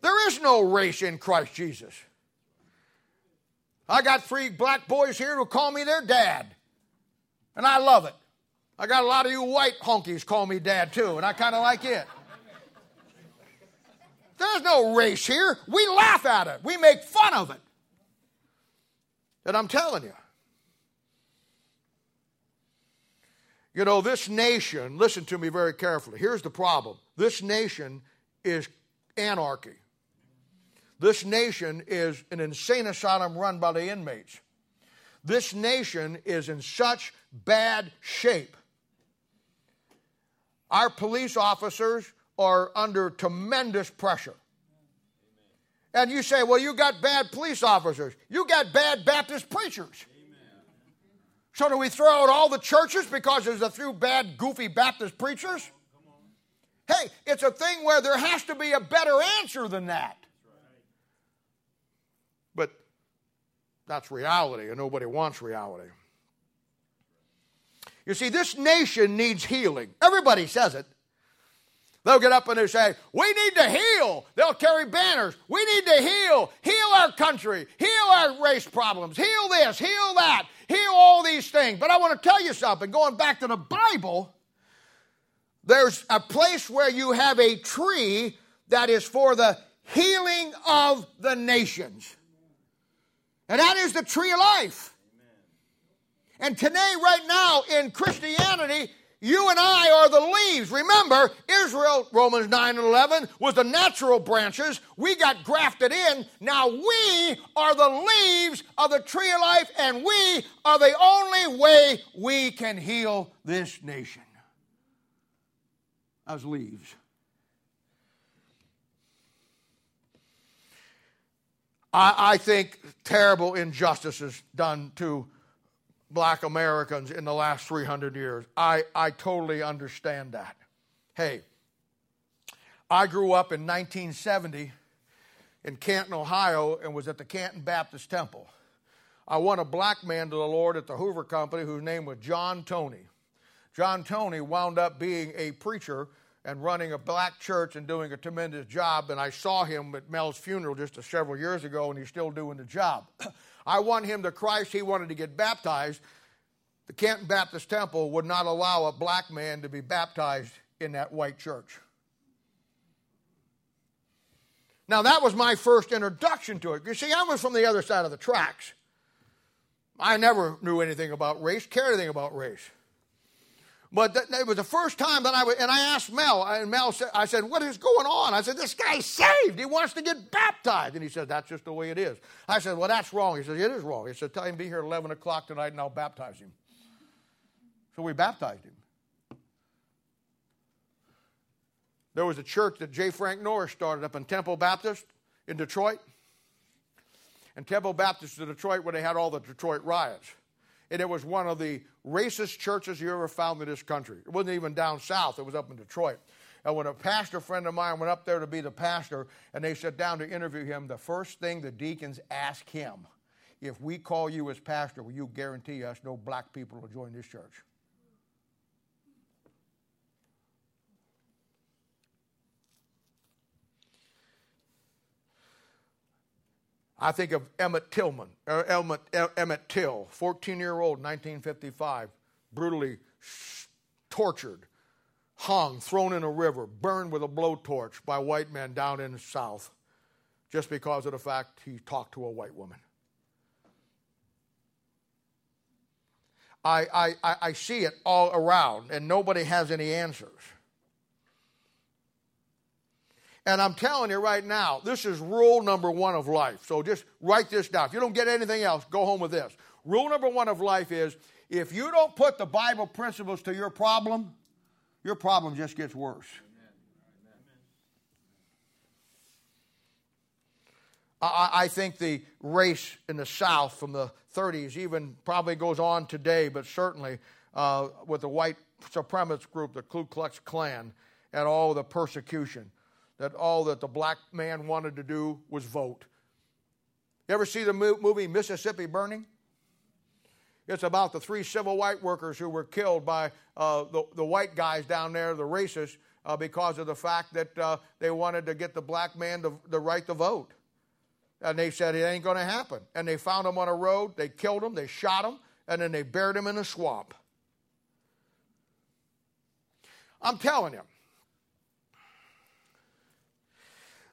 There is no race in Christ Jesus. I got three black boys here who call me their dad, and I love it. I got a lot of you white honkies call me dad too, and I kind of like it. There's no race here. We laugh at it, we make fun of it. And I'm telling you. You know, this nation, listen to me very carefully. Here's the problem this nation is anarchy. This nation is an insane asylum run by the inmates. This nation is in such bad shape. Our police officers are under tremendous pressure. And you say, well, you got bad police officers. You got bad Baptist preachers. Amen. So do we throw out all the churches because there's a few bad, goofy Baptist preachers? Hey, it's a thing where there has to be a better answer than that. But that's reality, and nobody wants reality. You see, this nation needs healing. Everybody says it. They'll get up and they'll say, We need to heal. They'll carry banners. We need to heal. Heal our country. Heal our race problems. Heal this. Heal that. Heal all these things. But I want to tell you something. Going back to the Bible, there's a place where you have a tree that is for the healing of the nations. And that is the tree of life. And today, right now, in Christianity, you and I are the leaves. Remember, Israel, Romans 9 and 11, was the natural branches. We got grafted in. Now we are the leaves of the tree of life, and we are the only way we can heal this nation. As leaves. I, I think terrible injustices done to black Americans in the last 300 years. I, I totally understand that. Hey, I grew up in 1970 in Canton, Ohio, and was at the Canton Baptist Temple. I won a black man to the Lord at the Hoover Company whose name was John Tony. John Tony wound up being a preacher and running a black church and doing a tremendous job. And I saw him at Mel's funeral just several years ago, and he's still doing the job. I won him to Christ. He wanted to get baptized. The Canton Baptist Temple would not allow a black man to be baptized in that white church. Now, that was my first introduction to it. You see, I was from the other side of the tracks. I never knew anything about race, cared anything about race. But th- it was the first time that I was, and I asked Mel, and Mel said, I said, what is going on? I said, this guy's saved. He wants to get baptized. And he said, that's just the way it is. I said, well, that's wrong. He said, it is wrong. He said, tell him to be here at 11 o'clock tonight and I'll baptize him. So we baptized him. There was a church that J. Frank Norris started up in Temple Baptist in Detroit. and Temple Baptist in Detroit when they had all the Detroit riots. And it was one of the racist churches you ever found in this country. It wasn't even down south, it was up in Detroit. And when a pastor friend of mine went up there to be the pastor and they sat down to interview him, the first thing the deacons asked him, if we call you as pastor, will you guarantee us no black people will join this church? I think of Emmett Tillman, uh, Emmett, Emmett Till, 14 year old, 1955, brutally tortured, hung, thrown in a river, burned with a blowtorch by white men down in the South, just because of the fact he talked to a white woman. I, I, I see it all around, and nobody has any answers. And I'm telling you right now, this is rule number one of life. So just write this down. If you don't get anything else, go home with this. Rule number one of life is if you don't put the Bible principles to your problem, your problem just gets worse. I, I think the race in the South from the 30s even probably goes on today, but certainly uh, with the white supremacist group, the Ku Klux Klan, and all the persecution that all that the black man wanted to do was vote. You ever see the movie Mississippi Burning? It's about the three civil white workers who were killed by uh, the, the, white guys down there, the racists, uh, because of the fact that uh, they wanted to get the black man the, the right to vote. And they said it ain't going to happen. And they found him on a road, they killed him, they shot him, and then they buried him in a swamp. I'm telling you,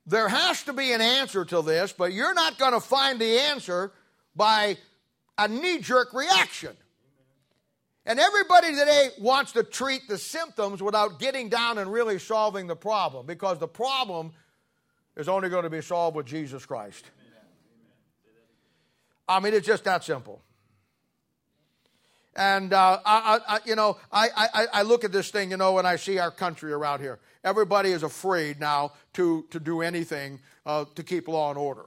There has to be an answer to this, but you're not going to find the answer by a knee jerk reaction. And everybody today wants to treat the symptoms without getting down and really solving the problem because the problem is only going to be solved with Jesus Christ. I mean, it's just that simple. And uh, I, I, you know, I, I, I look at this thing, you know, and I see our country around here. Everybody is afraid now to, to do anything uh, to keep law and order.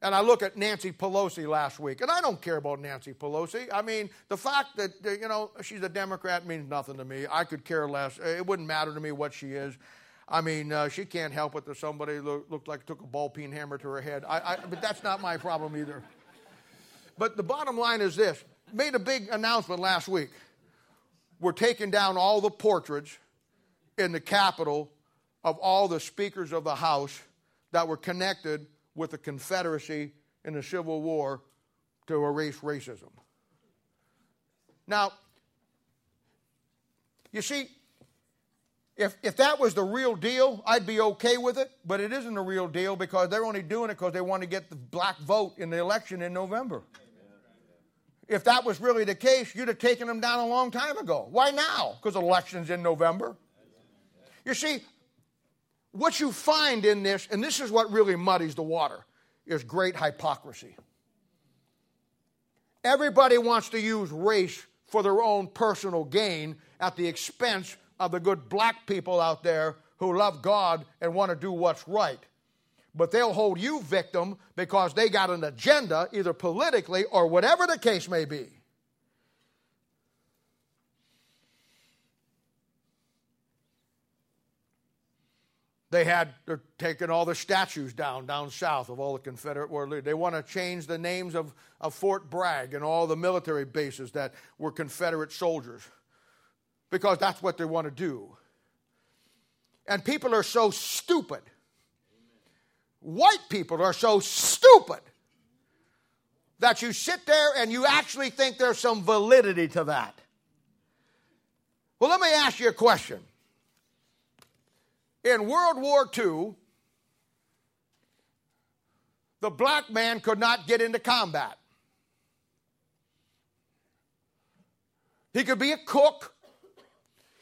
And I look at Nancy Pelosi last week, and I don't care about Nancy Pelosi. I mean, the fact that, you know, she's a Democrat means nothing to me. I could care less. It wouldn't matter to me what she is. I mean, uh, she can't help it that somebody look, looked like took a ball peen hammer to her head. I, I, but that's not my problem either. But the bottom line is this made a big announcement last week. We're taking down all the portraits in the capital of all the speakers of the House that were connected with the Confederacy in the Civil War to erase racism. Now, you see, if, if that was the real deal, I'd be okay with it, but it isn't the real deal because they're only doing it because they want to get the black vote in the election in November. If that was really the case, you'd have taken them down a long time ago. Why now? Because election's in November. You see, what you find in this, and this is what really muddies the water, is great hypocrisy. Everybody wants to use race for their own personal gain at the expense of the good black people out there who love God and want to do what's right but they'll hold you victim because they got an agenda, either politically or whatever the case may be. They had they're taking all the statues down down south of all the Confederate war leaders. They want to change the names of, of Fort Bragg and all the military bases that were Confederate soldiers because that's what they want to do. And people are so stupid white people are so stupid that you sit there and you actually think there's some validity to that. Well, let me ask you a question. In World War II, the black man could not get into combat. He could be a cook,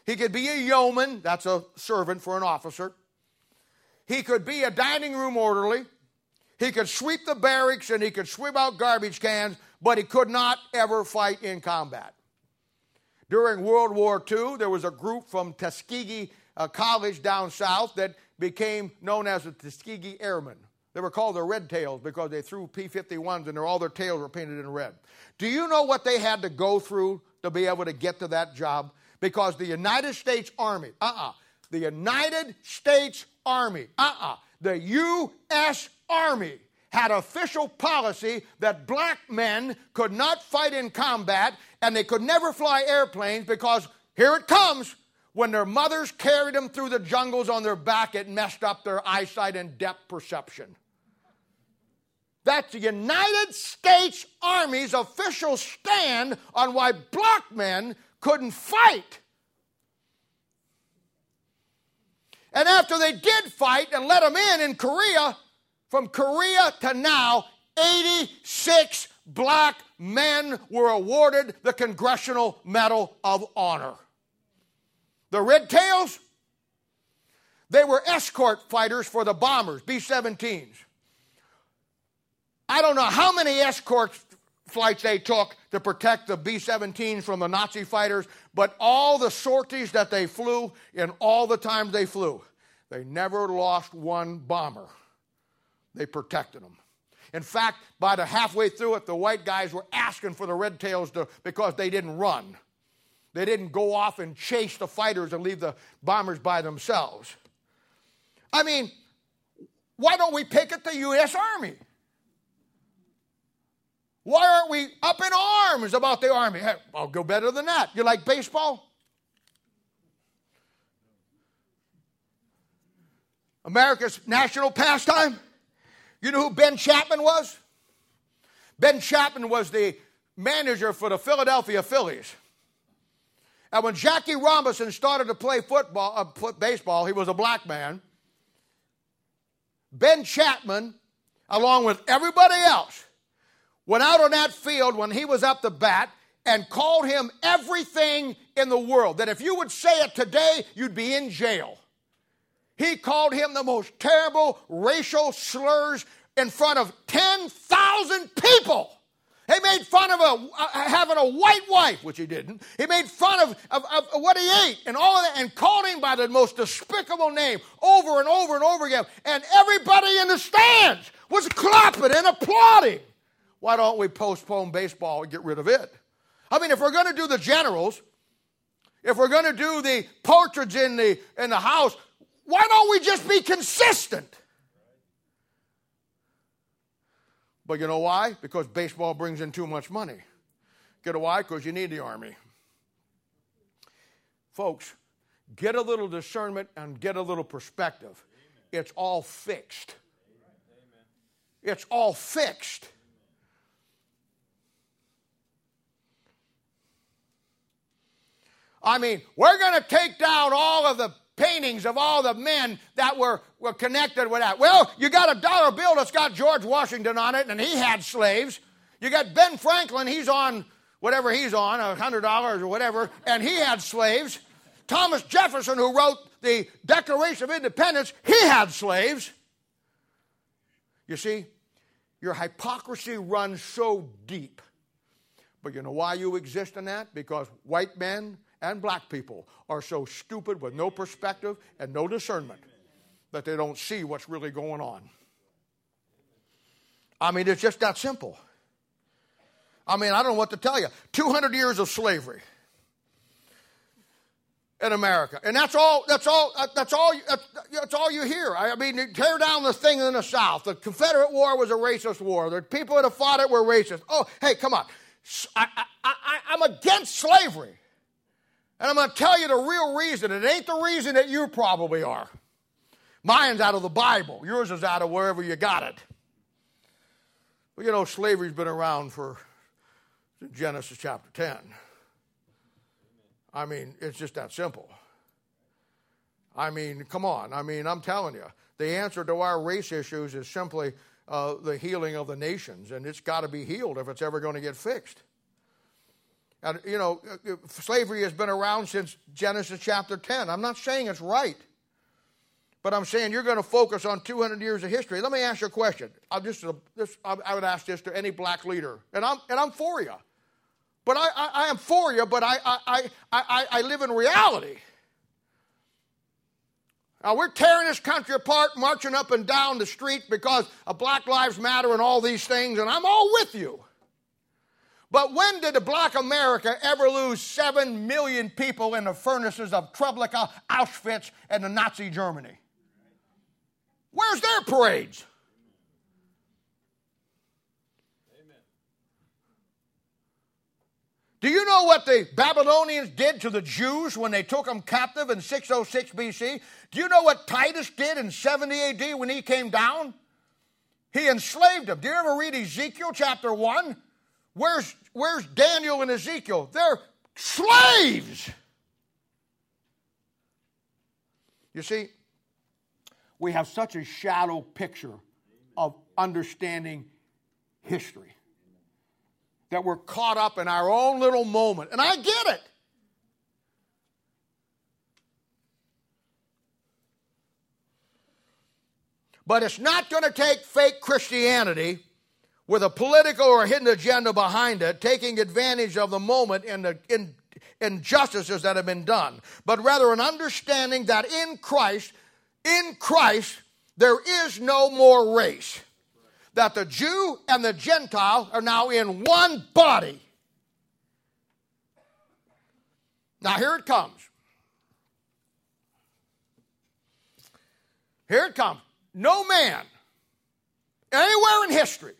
he could be a yeoman, that's a servant for an officer. He could be a dining room orderly. He could sweep the barracks and he could sweep out garbage cans, but he could not ever fight in combat. During World War II, there was a group from Tuskegee uh, College down south that became known as the Tuskegee Airmen. They were called the red tails because they threw P 51s and all their tails were painted in red. Do you know what they had to go through to be able to get to that job? Because the United States Army, uh uh-uh, uh, the United States Army, uh uh-uh, uh, the U.S. Army had official policy that black men could not fight in combat and they could never fly airplanes because here it comes when their mothers carried them through the jungles on their back, it messed up their eyesight and depth perception. That's the United States Army's official stand on why black men couldn't fight. And after they did fight and let them in in Korea, from Korea to now, 86 black men were awarded the Congressional Medal of Honor. The Red Tails, they were escort fighters for the bombers, B 17s. I don't know how many escort flights they took to protect the B 17s from the Nazi fighters, but all the sorties that they flew and all the times they flew, they never lost one bomber. They protected them. In fact, by the halfway through it, the white guys were asking for the red tails to, because they didn't run. They didn't go off and chase the fighters and leave the bombers by themselves. I mean, why don't we pick at the U.S. Army? Why aren't we up in arms about the Army? I'll go better than that. You like baseball? America's national pastime? You know who Ben Chapman was? Ben Chapman was the manager for the Philadelphia Phillies. And when Jackie Robinson started to play football, uh, baseball, he was a black man. Ben Chapman, along with everybody else, went out on that field when he was up the bat and called him everything in the world. That if you would say it today, you'd be in jail. He called him the most terrible racial slurs in front of 10,000 people. He made fun of a, uh, having a white wife, which he didn't. He made fun of, of, of, what he ate and all of that and called him by the most despicable name over and over and over again. And everybody in the stands was clapping and applauding. Why don't we postpone baseball and get rid of it? I mean, if we're going to do the generals, if we're going to do the portraits in the, in the house, why don't we just be consistent? But you know why? Because baseball brings in too much money. Get a why? Because you need the army. Folks, get a little discernment and get a little perspective. It's all fixed. It's all fixed. I mean, we're going to take down all of the paintings of all the men that were, were connected with that. Well, you got a dollar bill that's got George Washington on it, and he had slaves. You got Ben Franklin, he's on whatever he's on, a hundred dollars or whatever, and he had slaves. Thomas Jefferson, who wrote the Declaration of Independence, he had slaves. You see, your hypocrisy runs so deep. But you know why you exist in that? Because white men and black people are so stupid with no perspective and no discernment that they don't see what's really going on. I mean, it's just that simple. I mean, I don't know what to tell you. 200 years of slavery in America. And that's all, that's all, uh, that's all, that's all you hear. I mean, tear down the thing in the South. The Confederate War was a racist war. The people that fought it were racist. Oh, hey, come on. I, I, I, I'm against slavery. And I'm going to tell you the real reason. It ain't the reason that you probably are. Mine's out of the Bible. Yours is out of wherever you got it. Well, you know, slavery's been around for Genesis chapter 10. I mean, it's just that simple. I mean, come on. I mean, I'm telling you, the answer to our race issues is simply uh, the healing of the nations, and it's got to be healed if it's ever going to get fixed. And, you know, uh, uh, slavery has been around since Genesis chapter 10. I'm not saying it's right, but I'm saying you're going to focus on 200 years of history. Let me ask you a question. i just, this, I would ask this to any black leader, and I'm, and I'm for you. But I, I, I am for you, but I, I, I, I, I live in reality. Now, we're tearing this country apart, marching up and down the street because of Black Lives Matter and all these things, and I'm all with you. But when did the black America ever lose 7 million people in the furnaces of Treblinka, Auschwitz, and the Nazi Germany? Where's their parades? Do you know what the Babylonians did to the Jews when they took them captive in 606 BC? Do you know what Titus did in 70 AD when he came down? He enslaved them. Do you ever read Ezekiel chapter 1? Where's, where's Daniel and Ezekiel? They're slaves. You see, we have such a shallow picture of understanding history that we're caught up in our own little moment. And I get it. But it's not going to take fake Christianity with a political or hidden agenda behind it, taking advantage of the moment and the in, injustices that have been done, but rather an understanding that in Christ, in Christ, there is no more race that the Jew and the Gentile are now in one body. Now, here it comes. Here it comes. No man anywhere in history,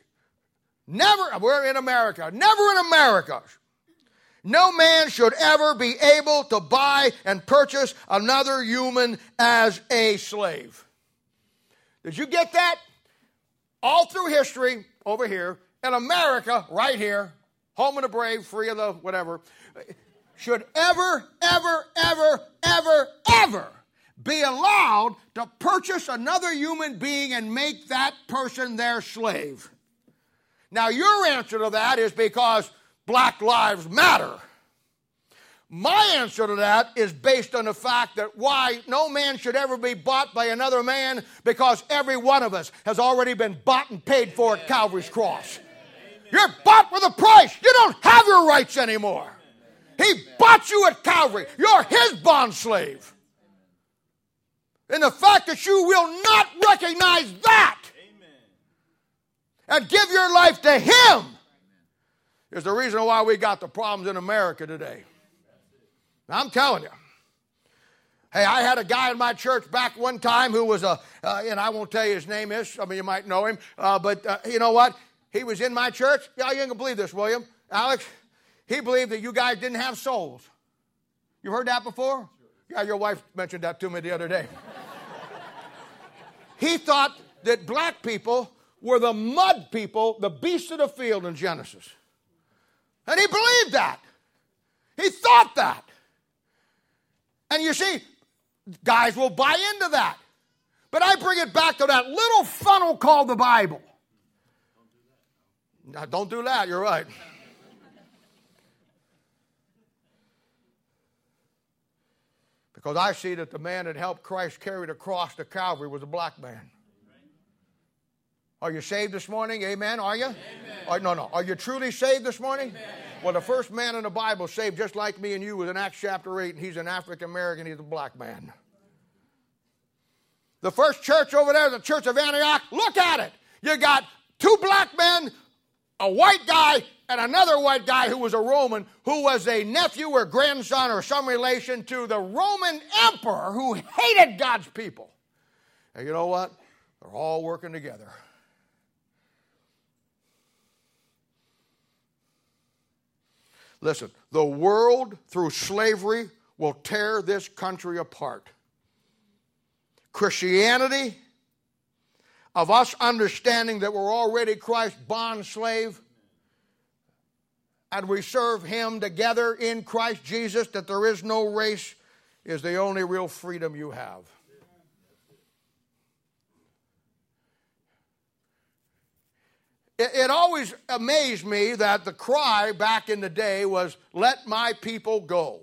never, we're in America, never in America, no man should ever be able to buy and purchase another human as a slave. Did you get that? all through history over here, in America right here, home of the brave, free of the whatever, should ever, ever, ever, ever, ever be allowed to purchase another human being and make that person their slave. Now, your answer to that is because Black Lives Matter. My answer to that is based on the fact that why no man should ever be bought by another man because every one of us has already been bought and paid for at Calvary's cross. You're bought with a price. You don't have your rights anymore. He bought you at Calvary. You're his bond slave. And the fact that you will not recognize that and give your life to him is the reason why we got the problems in America today. Now, I'm telling you. Hey, I had a guy in my church back one time who was a, uh, and I won't tell you his name is. Some of you might know him, uh, but uh, you know what? He was in my church. Yeah, you ain't gonna believe this, William. Alex, he believed that you guys didn't have souls. You heard that before? Yeah, your wife mentioned that to me the other day. <laughs> he thought that black people were the mud people, the beasts of the field in Genesis. And he believed that. He thought that. And you see, guys will buy into that. But I bring it back to that little funnel called the Bible. Don't do that, you're right. because I see that the man that helped Christ carry the cross to Calvary was a black man. Are you saved this morning? Amen. Are you? Amen. Or, no, no. Are you truly saved this morning? Amen. Well, the first man in the Bible saved just like me and you was in Acts chapter 8, and he's an African American, he's a black man. The first church over there, the Church of Antioch, look at it. You got two black men, a white guy, and another white guy who was a Roman, who was a nephew or grandson or some relation to the Roman emperor who hated God's people. And you know what? They're all working together. Listen, the world through slavery will tear this country apart. Christianity, of us understanding that we're already Christ's bond slave, and we serve Him together in Christ Jesus, that there is no race, is the only real freedom you have. It, it always amazed me that the cry back in the day was, Let my people go.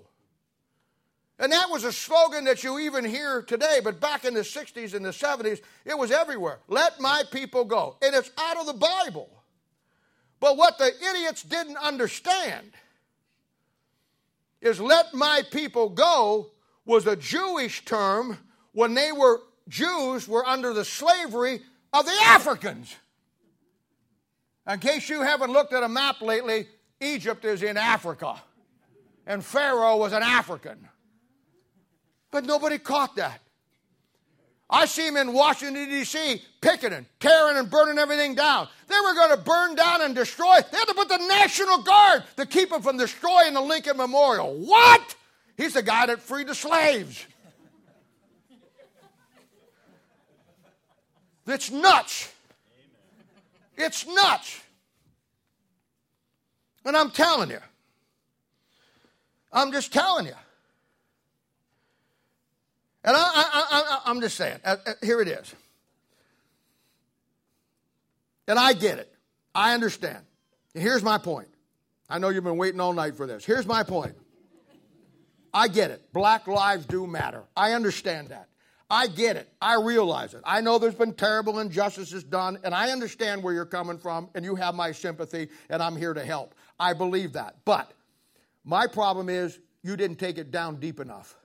And that was a slogan that you even hear today, but back in the 60s and the 70s, it was everywhere. Let my people go. And it's out of the Bible. But what the idiots didn't understand is let my people go was a Jewish term when they were Jews were under the slavery of the Africans. In case you haven't looked at a map lately, Egypt is in Africa, and Pharaoh was an African. But nobody caught that. I see them in Washington, D.C., picketing, tearing and burning everything down. They were going to burn down and destroy. They had to put the National Guard to keep them from destroying the Lincoln Memorial. What? He's the guy that freed the slaves. That's nuts. It's nuts. And I'm telling you, I'm just telling you. And I, am just saying, uh, uh, here it is. And I get it. I understand. And here's my point. I know you've been waiting all night for this. Here's my point. I get it. Black lives do matter. I understand that. I get it. I realize it. I know there's been terrible injustices done, and I understand where you're coming from, and you have my sympathy, and I'm here to help. I believe that. But my problem is you didn't take it down deep enough.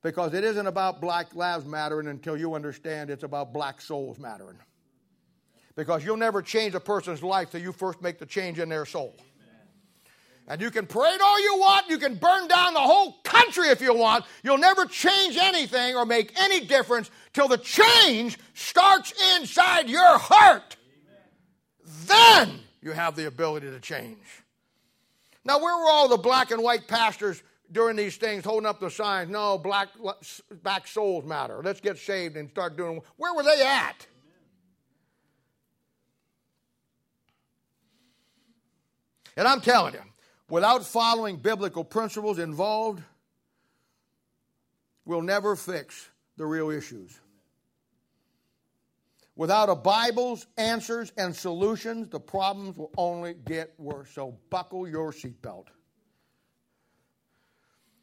Because it isn't about black lives mattering until you understand it's about black souls mattering. Because you'll never change a person's life till you first make the change in their soul. And you can parade all you want, you can burn down the whole country if you want. You'll never change anything or make any difference till the change starts inside your heart. Then you have the ability to change. Now, where were all the black and white pastors during these things holding up the signs? No, black, souls matter. Let's get saved and start doing. Where were they at? And I'm telling you, without following biblical principles involved, we'll never fix the real issues. Without a Bible's answers and solutions, the problems will only get worse. So buckle your seatbelt.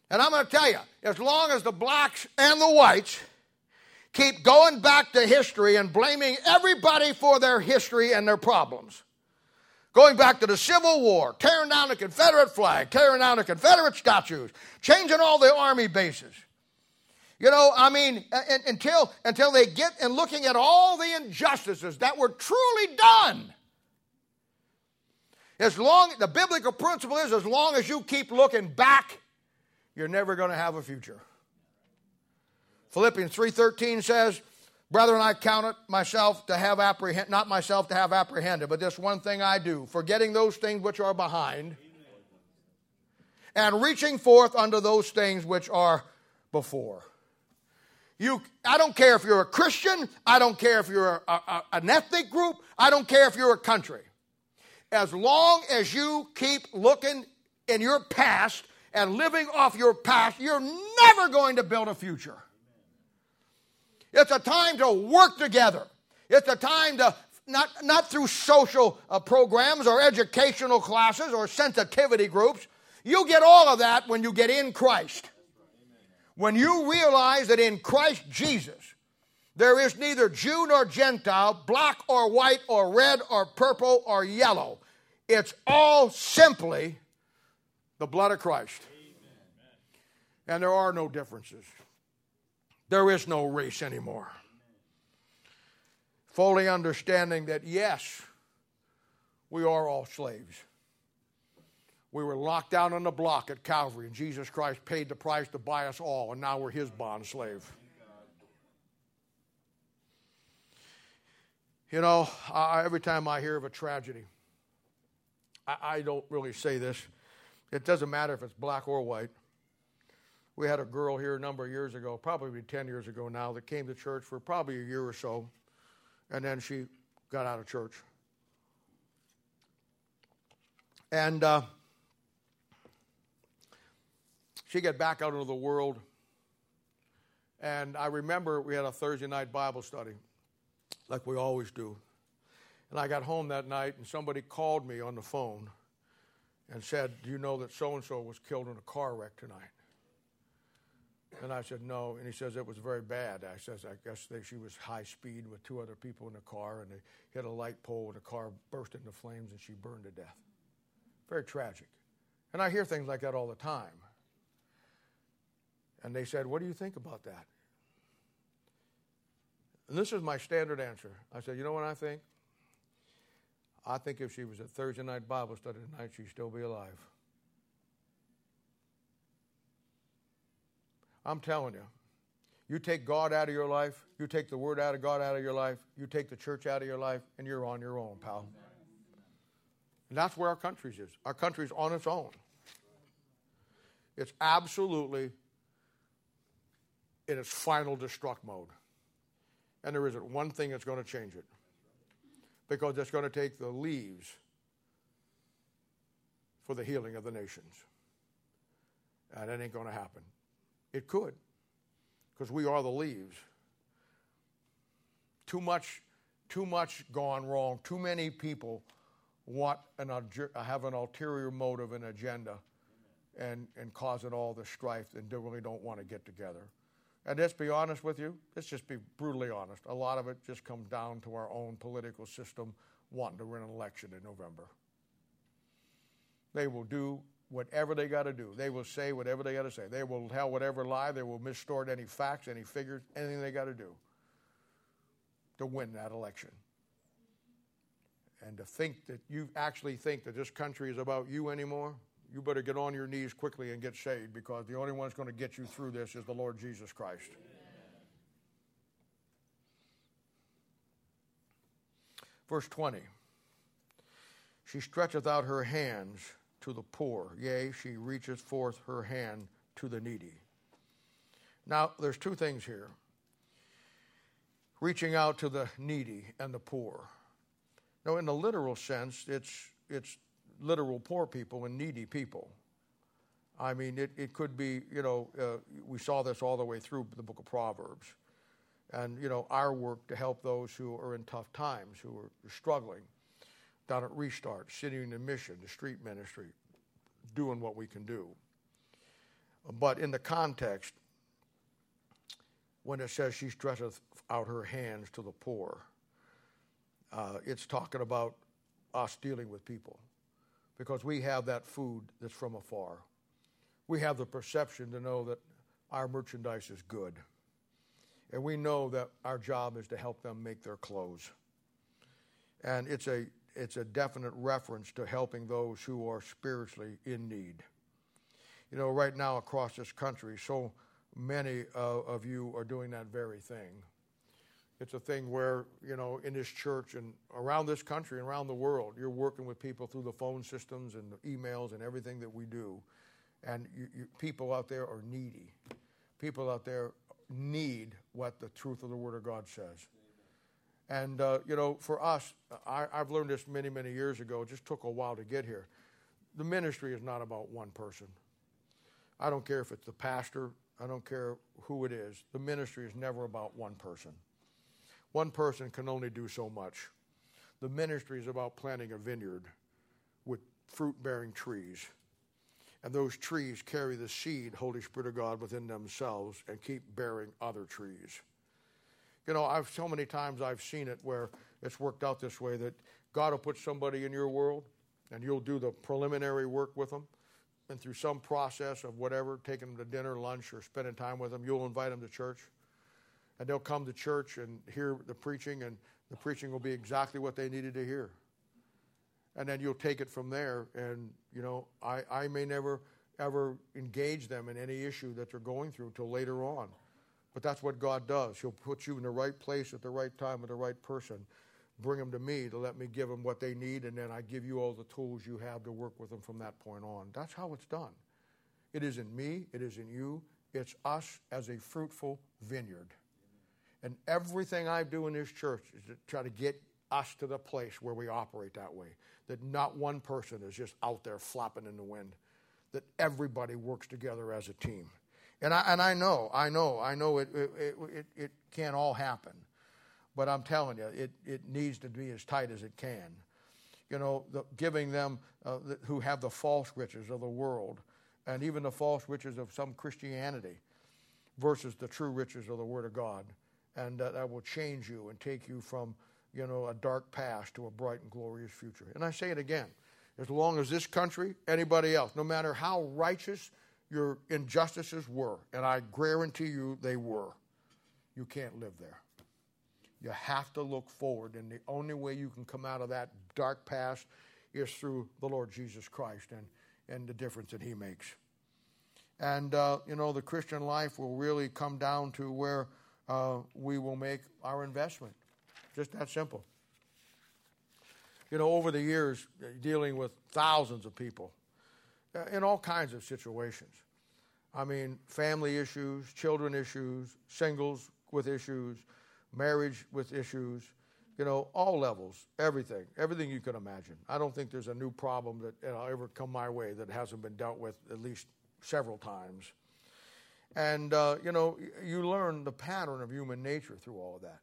And I'm going to tell you, as long as the blacks and the whites keep going back to history and blaming everybody for their history and their problems, Going back to the Civil War, tearing down the Confederate flag, tearing down the Confederate statues, changing all the army bases. You know, I mean, until, until they get and looking at all the injustices that were truly done. As long, the biblical principle is as long as you keep looking back, you're never going to have a future. Philippians 3.13 says, Brethren, I count it myself to have apprehend, not myself to have apprehended, but this one thing I do, forgetting those things which are behind, and reaching forth unto those things which are before. You, I don't care if you're a Christian, I don't care if you're a, a, an ethnic group, I don't care if you're a country. As long as you keep looking in your past and living off your past, you're never going to build a future. It's a time to work together. It's a time to, not, not through social uh, programs or educational classes or sensitivity groups. You get all of that when you get in Christ. When you realize that in Christ Jesus, there is neither Jew nor Gentile, black or white or red or purple or yellow. It's all simply the blood of Christ. And there are no differences. There is no race anymore. Fully understanding that, yes, we are all slaves. We were locked down on the block at Calvary, and Jesus Christ paid the price to buy us all, and now we're his bond slave. You know, I, every time I hear of a tragedy, I, I don't really say this. It doesn't matter if it's black or white. We had a girl here a number of years ago, probably 10 years ago now, that came to church for probably a year or so, and then she got out of church. And uh, she got back out into the world. And I remember we had a Thursday night Bible study, like we always do. And I got home that night, and somebody called me on the phone and said, Do you know that so and so was killed in a car wreck tonight? And I said, no. And he says, it was very bad. I says, I guess they, she was high speed with two other people in the car, and they hit a light pole, and the car burst into flames, and she burned to death. Very tragic. And I hear things like that all the time. And they said, what do you think about that? And this is my standard answer. I said, You know what I think? I think if she was at Thursday night Bible study tonight, she'd still be alive. I'm telling you, you take God out of your life, you take the Word out of God out of your life, you take the church out of your life, and you're on your own, pal. And that's where our country is. Our country's on its own. It's absolutely in its final destruct mode. And there isn't one thing that's going to change it. Because it's going to take the leaves for the healing of the nations. And it ain't going to happen. It could, because we are the leaves. Too much, too much gone wrong. Too many people want an have an ulterior motive and agenda, and and causing all the strife, and they really don't want to get together. And let's be honest with you. Let's just be brutally honest. A lot of it just comes down to our own political system wanting to win an election in November. They will do whatever they got to do. They will say whatever they got to say. They will tell whatever lie. They will mistort any facts, any figures, anything they got to do to win that election. And to think that you actually think that this country is about you anymore, you better get on your knees quickly and get saved because the only one that's going to get you through this is the Lord Jesus Christ. Verse 20 She stretcheth out her hands to the poor, yea, she reaches forth her hand to the needy. Now, there's two things here reaching out to the needy and the poor. Now, in the literal sense, it's, it's literal poor people and needy people. I mean, it, it could be, you know, uh, we saw this all the way through the book of Proverbs. And, you know, our work to help those who are in tough times, who are struggling down at Restart, sitting in the mission, the street ministry, doing what we can do. But in the context, when it says she stretcheth out her hands to the poor, uh, it's talking about us dealing with people because we have that food that's from afar. We have the perception to know that our merchandise is good. And we know that our job is to help them make their clothes. And it's a it's a definite reference to helping those who are spiritually in need. You know, right now across this country, so many uh, of you are doing that very thing. It's a thing where, you know, in this church and around this country and around the world, you're working with people through the phone systems and the emails and everything that we do. And you, you, people out there are needy. People out there need what the truth of the Word of God says. And, uh, you know, for us, I, I've learned this many, many years ago. It just took a while to get here. The ministry is not about one person. I don't care if it's the pastor, I don't care who it is. The ministry is never about one person. One person can only do so much. The ministry is about planting a vineyard with fruit bearing trees. And those trees carry the seed, Holy Spirit of God, within themselves and keep bearing other trees. You know, I've so many times I've seen it where it's worked out this way that God will put somebody in your world and you'll do the preliminary work with them. And through some process of whatever, taking them to dinner, lunch, or spending time with them, you'll invite them to church. And they'll come to church and hear the preaching, and the preaching will be exactly what they needed to hear. And then you'll take it from there. And, you know, I, I may never ever engage them in any issue that they're going through until later on. But that's what God does. He'll put you in the right place at the right time with the right person. Bring them to me to let me give them what they need, and then I give you all the tools you have to work with them from that point on. That's how it's done. It is in me, it is in you, it's us as a fruitful vineyard. And everything I do in this church is to try to get us to the place where we operate that way. That not one person is just out there flapping in the wind, that everybody works together as a team. And I, and I know, I know, I know it, it, it, it can't all happen. But I'm telling you, it, it needs to be as tight as it can. You know, the, giving them uh, the, who have the false riches of the world and even the false riches of some Christianity versus the true riches of the Word of God. And uh, that will change you and take you from, you know, a dark past to a bright and glorious future. And I say it again as long as this country, anybody else, no matter how righteous your injustices were, and I guarantee you they were, you can't live there. You have to look forward, and the only way you can come out of that dark past is through the Lord Jesus Christ and, and the difference that He makes. And, uh, you know, the Christian life will really come down to where uh, we will make our investment. Just that simple. You know, over the years, dealing with thousands of people uh, in all kinds of situations. I mean, family issues, children issues, singles with issues, marriage with issues, you know, all levels, everything, everything you can imagine. I don't think there's a new problem that you know, ever come my way that hasn't been dealt with at least several times. And, uh, you know, you learn the pattern of human nature through all of that.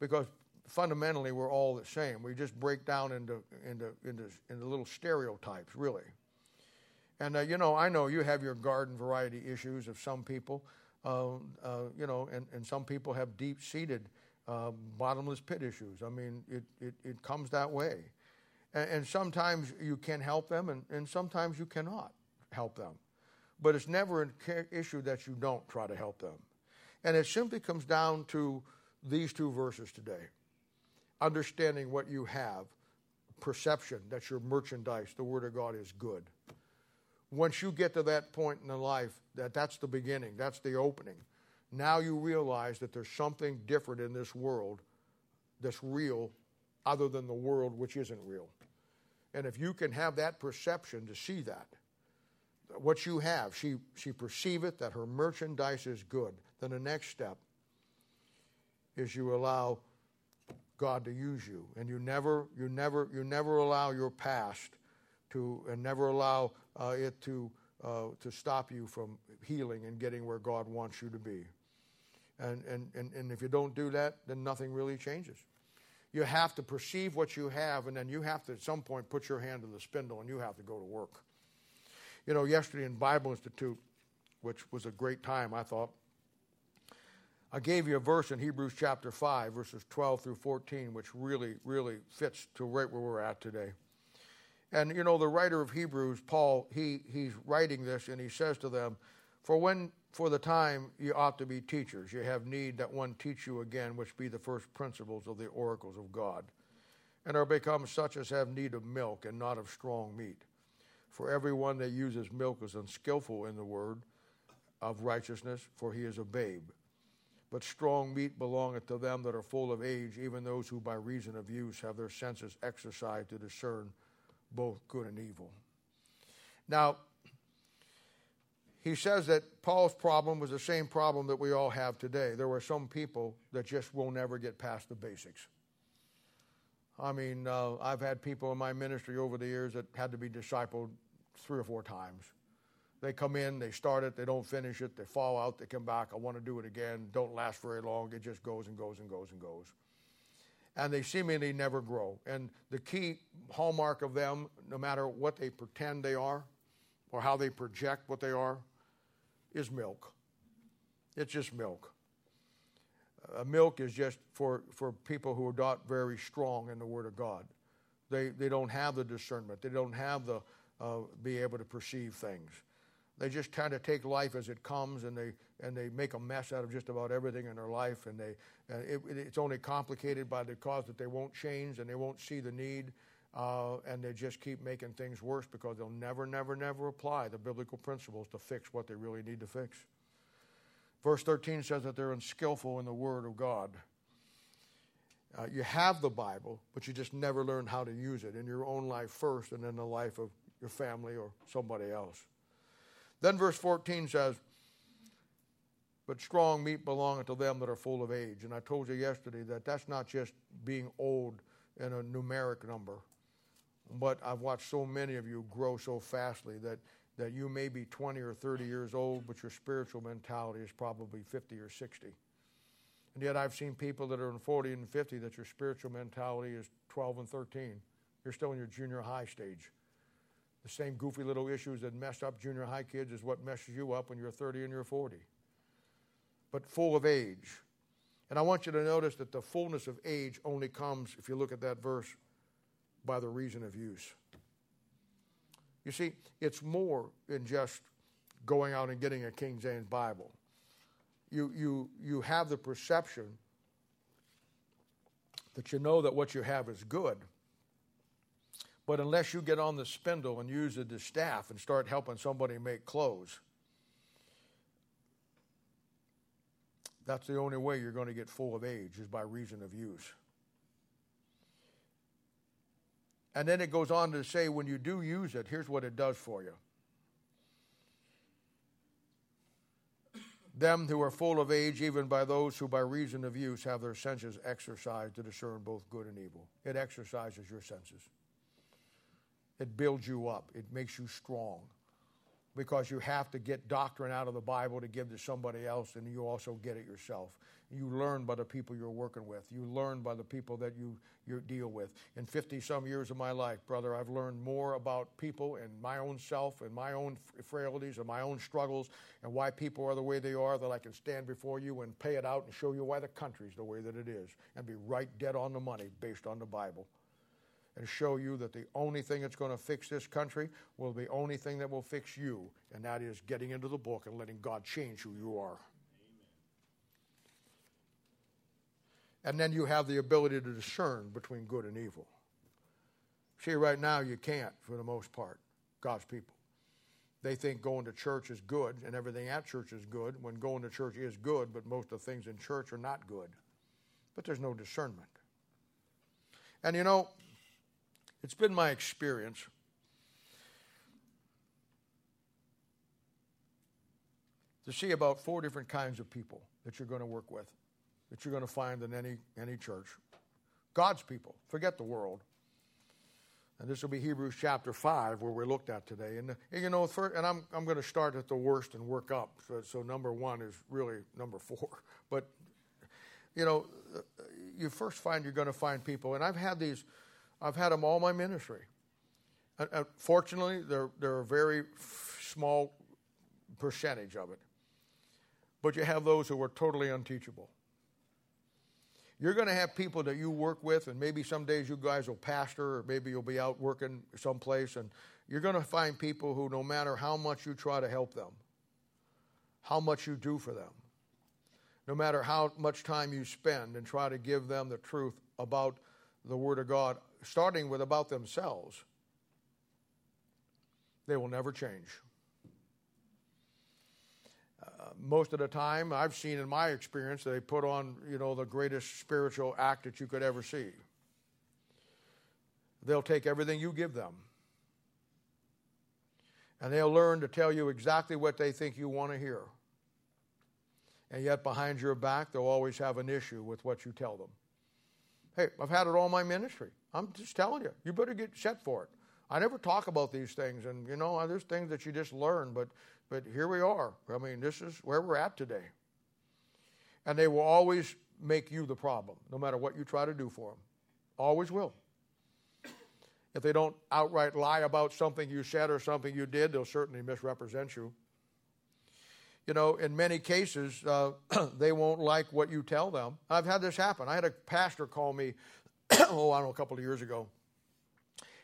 Because fundamentally, we're all the same. We just break down into, into, into, into little stereotypes, really. And, uh, you know, I know you have your garden variety issues of some people, uh, uh you know, and, and some people have deep seated uh, bottomless pit issues. I mean, it, it, it comes that way. And, and sometimes you can help them, and, and sometimes you cannot help them. But it's never an issue that you don't try to help them. And it simply comes down to these two verses today understanding what you have, perception that your merchandise, the Word of God, is good. Once you get to that point in the life, that that's the beginning, that's the opening. Now you realize that there's something different in this world that's real other than the world which isn't real. And if you can have that perception to see that, what you have, she, she perceiveth that her merchandise is good. Then the next step is you allow God to use you. And you never, you never, you never allow your past to, and never allow uh, it to, uh, to stop you from healing and getting where God wants you to be. And, and, and, and if you don't do that, then nothing really changes. You have to perceive what you have, and then you have to, at some point, put your hand to the spindle and you have to go to work. You know, yesterday in Bible Institute, which was a great time, I thought, I gave you a verse in Hebrews chapter 5, verses 12 through 14, which really, really fits to right where we're at today. And, you know, the writer of Hebrews, Paul, he, he's writing this and he says to them, For when, for the time, you ought to be teachers, you have need that one teach you again, which be the first principles of the oracles of God, and are become such as have need of milk and not of strong meat. For everyone that uses milk is unskillful in the word of righteousness, for he is a babe. But strong meat belongeth to them that are full of age, even those who by reason of use have their senses exercised to discern both good and evil. Now, he says that Paul's problem was the same problem that we all have today. There were some people that just will never get past the basics. I mean, uh, I've had people in my ministry over the years that had to be discipled three or four times. They come in, they start it, they don't finish it, they fall out, they come back, I want to do it again, don't last very long, it just goes and goes and goes and goes. And they seemingly never grow. And the key hallmark of them, no matter what they pretend they are or how they project what they are, is milk. It's just milk. Uh, milk is just for, for people who are not very strong in the Word of God. They, they don't have the discernment, they don't have the, uh, be able to perceive things. They just kind of take life as it comes, and they and they make a mess out of just about everything in their life, and they and it, it's only complicated by the cause that they won't change and they won't see the need, uh, and they just keep making things worse because they'll never, never, never apply the biblical principles to fix what they really need to fix. Verse 13 says that they're unskillful in the Word of God. Uh, you have the Bible, but you just never learn how to use it in your own life first and in the life of your family or somebody else. Then verse 14 says, But strong meat belongeth to them that are full of age. And I told you yesterday that that's not just being old in a numeric number, but I've watched so many of you grow so fastly that, that you may be 20 or 30 years old, but your spiritual mentality is probably 50 or 60. And yet I've seen people that are in 40 and 50 that your spiritual mentality is 12 and 13. You're still in your junior high stage. The same goofy little issues that mess up junior high kids is what messes you up when you're 30 and you're 40. But full of age. And I want you to notice that the fullness of age only comes, if you look at that verse, by the reason of use. You see, it's more than just going out and getting a King James Bible. You, you, you have the perception that you know that what you have is good. But unless you get on the spindle and use it as staff and start helping somebody make clothes, that's the only way you're going to get full of age is by reason of use. And then it goes on to say when you do use it, here's what it does for you. Them who are full of age, even by those who by reason of use have their senses exercised to discern both good and evil. It exercises your senses. It builds you up, it makes you strong because you have to get doctrine out of the Bible to give to somebody else, and you also get it yourself. You learn by the people you're working with. You learn by the people that you, you deal with. In 50 some years of my life, brother, I've learned more about people and my own self and my own frailties and my own struggles and why people are the way they are that I can stand before you and pay it out and show you why the country's the way that it is and be right dead on the money based on the Bible and show you that the only thing that's going to fix this country will be the only thing that will fix you, and that is getting into the book and letting God change who you are. Amen. And then you have the ability to discern between good and evil. See, right now you can't for the most part, God's people. They think going to church is good and everything at church is good when going to church is good, but most of the things in church are not good. But there's no discernment. And you know, it's been my experience to see about four different kinds of people that you're going to work with, that you're going to find in any, any church. God's people, forget the world. And this will be Hebrews chapter 5, where we looked at today. And, you know, and I'm, I'm going to start at the worst and work up. So, so number one is really number four. <laughs> But, you know, uh, you first find you're going to find people, and I've had these I've had them all my ministry. Fortunately, they're, they're a very small percentage of it. But you have those who are totally unteachable. You're going to have people that you work with, and maybe some days you guys will pastor, or maybe you'll be out working someplace, and you're going to find people who, no matter how much you try to help them, how much you do for them, no matter how much time you spend and try to give them the truth about the Word of God, starting with about themselves, they will never change. Uh, most of the time, I've seen in my experience, they put on, you know, the greatest spiritual act that you could ever see. They'll take everything you give them. And they'll learn to tell you exactly what they think you want to hear. And yet, behind your back, they'll always have an issue with what you tell them. Hey, I've had it all my ministry. I'm just telling you, you better get set for it. I never talk about these things, and you know, there's things that you just learn, but but here we are. I mean, this is where we're at today. And they will always make you the problem, no matter what you try to do for them. Always will. If they don't outright lie about something you said or something you did, they'll certainly misrepresent you. You know, in many cases, uh, <clears throat> they won't like what you tell them. I've had this happen. I had a pastor call me <coughs> oh, I don't know, a couple of years ago.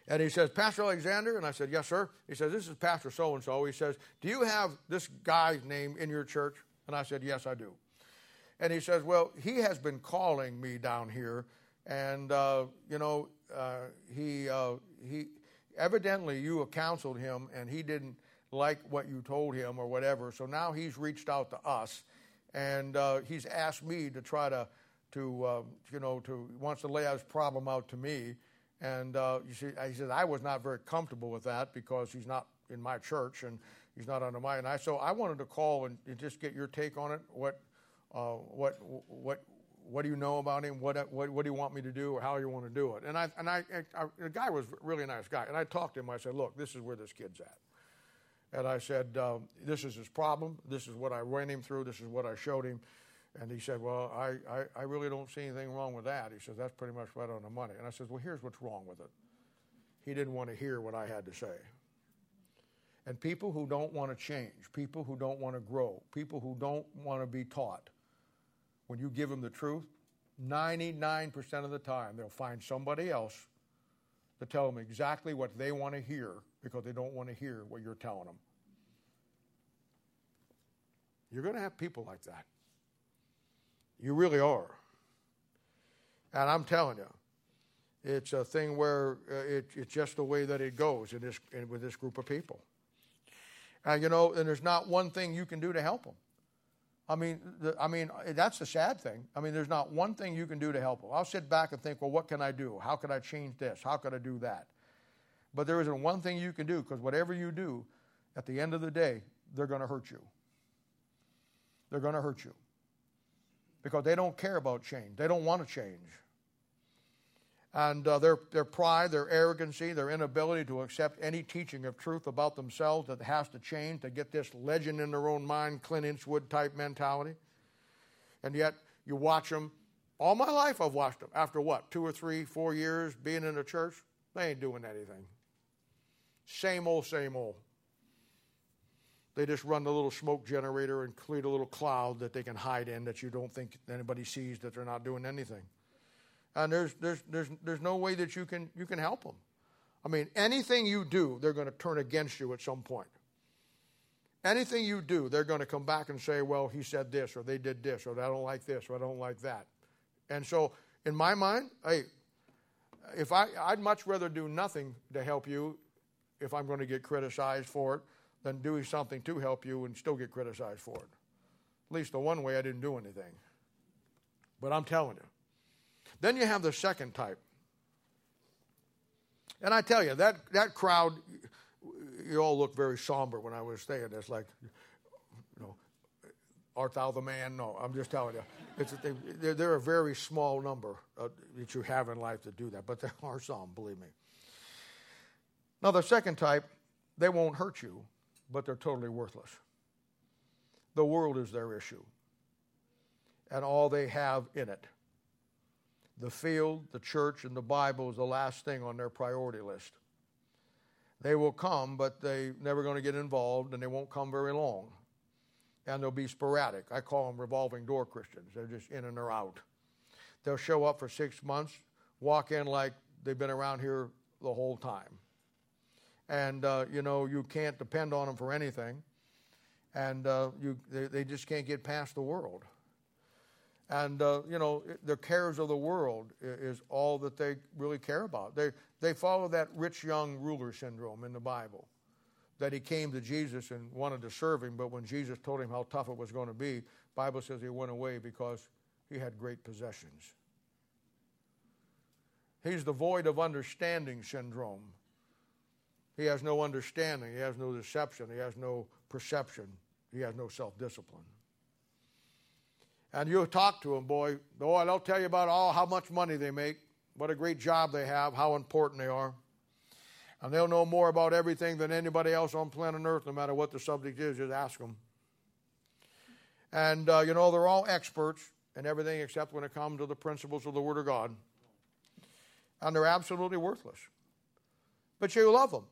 And he says, Pastor Alexander? And I said, Yes, sir. He says, This is Pastor so and so. He says, Do you have this guy's name in your church? And I said, Yes, I do. And he says, Well, he has been calling me down here. And, uh, you know, uh, he, uh, he, evidently you counseled him and he didn't like what you told him or whatever. So now he's reached out to us and uh, he's asked me to try to to uh, you know to wants to lay out his problem out to me, and uh, you see, he said I was not very comfortable with that because he's not in my church and he's not under my. And I so I wanted to call and, and just get your take on it. What uh, what what what do you know about him? What, what, what do you want me to do, or how you want to do it? And I and I, I, the guy was really a nice guy, and I talked to him. I said, look, this is where this kid's at, and I said, uh, this is his problem. This is what I ran him through. This is what I showed him. And he said, Well, I, I, I, really don't see anything wrong with that. He says, That's pretty much right on the money. And I said, Well, here's what's wrong with it. He didn't want to hear what I had to say. And people who don't want to change, people who don't want to grow, people who don't want to be taught, when you give them the truth, 99% of the time they'll find somebody else to tell them exactly what they want to hear because they don't want to hear what you're telling them. You're going to have people like that. You really are. And I'm telling you, it's a thing where uh, it, it's just the way that it goes in this, in, with this group of people. And you know, and there's not one thing you can do to help them. I mean, the, I mean, that's the sad thing. I mean, there's not one thing you can do to help them. I'll sit back and think, well, what can I do? How can I change this? How can I do that? But there isn't one thing you can do because whatever you do, at the end of the day, they're going to hurt you. They're going to hurt you because they don't care about change. They don't want to change. And uh, their, their pride, their arrogancy, their inability to accept any teaching of truth about themselves that has to change to get this legend in their own mind, Clint Eastwood type mentality. And yet, you watch them. All my life, I've watched them. After what, two or three, four years being in the church, they ain't doing anything. Same old, same old. They just run the little smoke generator and create a little cloud that they can hide in that you don't think anybody sees that they're not doing anything. And there's, there's, there's, there's no way that you can, you can help them. I mean, anything you do, they're going to turn against you at some point. Anything you do, they're going to come back and say, well, he said this, or they did this, or I don't like this, or I don't like that. And so, in my mind, hey, if I, I'd much rather do nothing to help you if I'm going to get criticized for it than doing something to help you and still get criticized for it. At least the one way I didn't do anything. But I'm telling you. Then you have the second type. And I tell you, that, that crowd, you all look very somber when I was saying this, like, you know, art thou the man? No, I'm just telling you. It's, they, they're a very small number uh, that you have in life to do that, but there are some, believe me. Now, the second type, they won't hurt you, but they're totally worthless. The world is their issue, and all they have in it. The field, the church, and the Bible is the last thing on their priority list. They will come, but they're never going to get involved, and they won't come very long. And they'll be sporadic. I call them revolving door Christians. They're just in and they're out. They'll show up for six months, walk in like they've been around here the whole time and uh, you know you can't depend on them for anything, and uh, you they, they, just can't get past the world. And uh, you know the cares of the world is all that they really care about. They they follow that rich young ruler syndrome in the Bible, that he came to Jesus and wanted to serve him, but when Jesus told him how tough it was going to be, Bible says he went away because he had great possessions. He's the void of understanding syndrome he has no understanding. He has no deception. He has no perception. He has no self discipline. And you talk to him, boy, boy, they'll tell you about all how much money they make, what a great job they have, how important they are. And they'll know more about everything than anybody else on planet Earth, no matter what the subject is, just ask them. And, uh, you know, they're all experts in everything except when it comes to the principles of the Word of God. And they're absolutely worthless. But you love them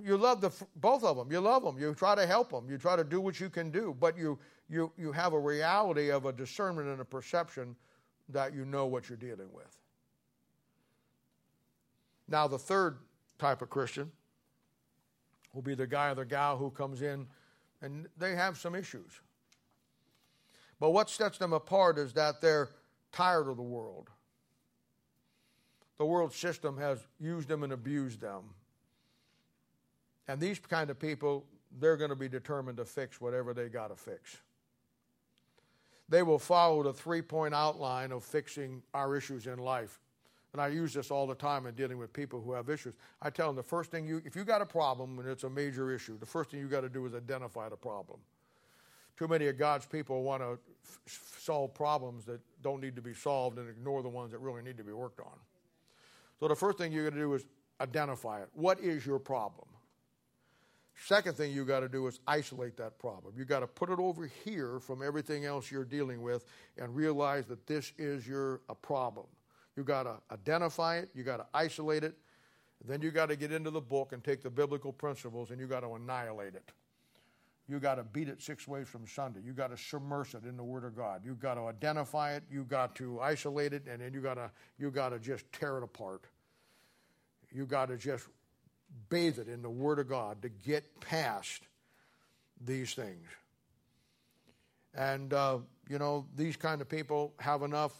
you love the both of them. You love them. You try to help them. You try to do what you can do, but you you you have a reality of a discernment and a perception that you know what you're dealing with. Now, the third type of Christian will be the guy or the gal who comes in and they have some issues. But what sets them apart is that they're tired of the world. The world system has used them and abused them. And these kind of people, they're going to be determined to fix whatever they got to fix. They will follow the three point outline of fixing our issues in life. And I use this all the time in dealing with people who have issues. I tell them the first thing you, if you got a problem and it's a major issue, the first thing you got to do is identify the problem. Too many of God's people want to f- solve problems that don't need to be solved and ignore the ones that really need to be worked on. So the first thing you got to do is identify it. What is your problem? Second thing you got to do is isolate that problem. You got to put it over here from everything else you're dealing with and realize that this is your a problem. You got to identify it, you got to isolate it, then you got to get into the book and take the biblical principles and you got to annihilate it. You got to beat it six ways from Sunday. You got to submerge it in the Word of God. You got to identify it. You got to isolate it, and then you got to you got to just tear it apart. You got to just bathe it in the Word of God to get past these things. And, uh, you know, these kind of people have enough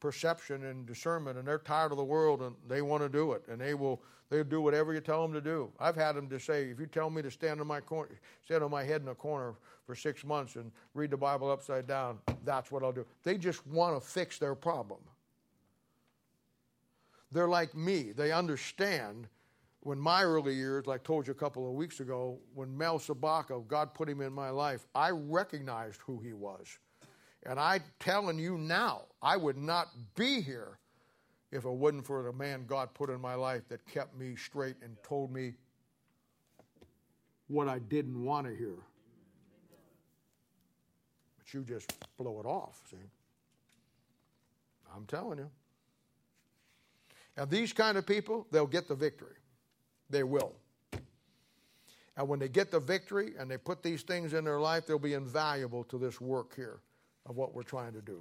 perception and discernment, and they're tired of the world and they want to do it, and they will they'll do whatever you tell them to do. I've had them to say, if you tell me to stand on my corner, stand on my head in a corner for six months and read the Bible upside down, that's what I'll do. They just want to fix their problem. They're like me. They understand when my early years, like I told you a couple of weeks ago, when Mel Sabaka, God put him in my life, I recognized who he was. And I'm telling you now, I would not be here if it wasn't for the man God put in my life that kept me straight and told me what I didn't want to hear. But you just blow it off, see? I'm telling you. And these kind of people, they'll get the victory. They will. And when they get the victory and they put these things in their life, they'll be invaluable to this work here of what we're trying to do.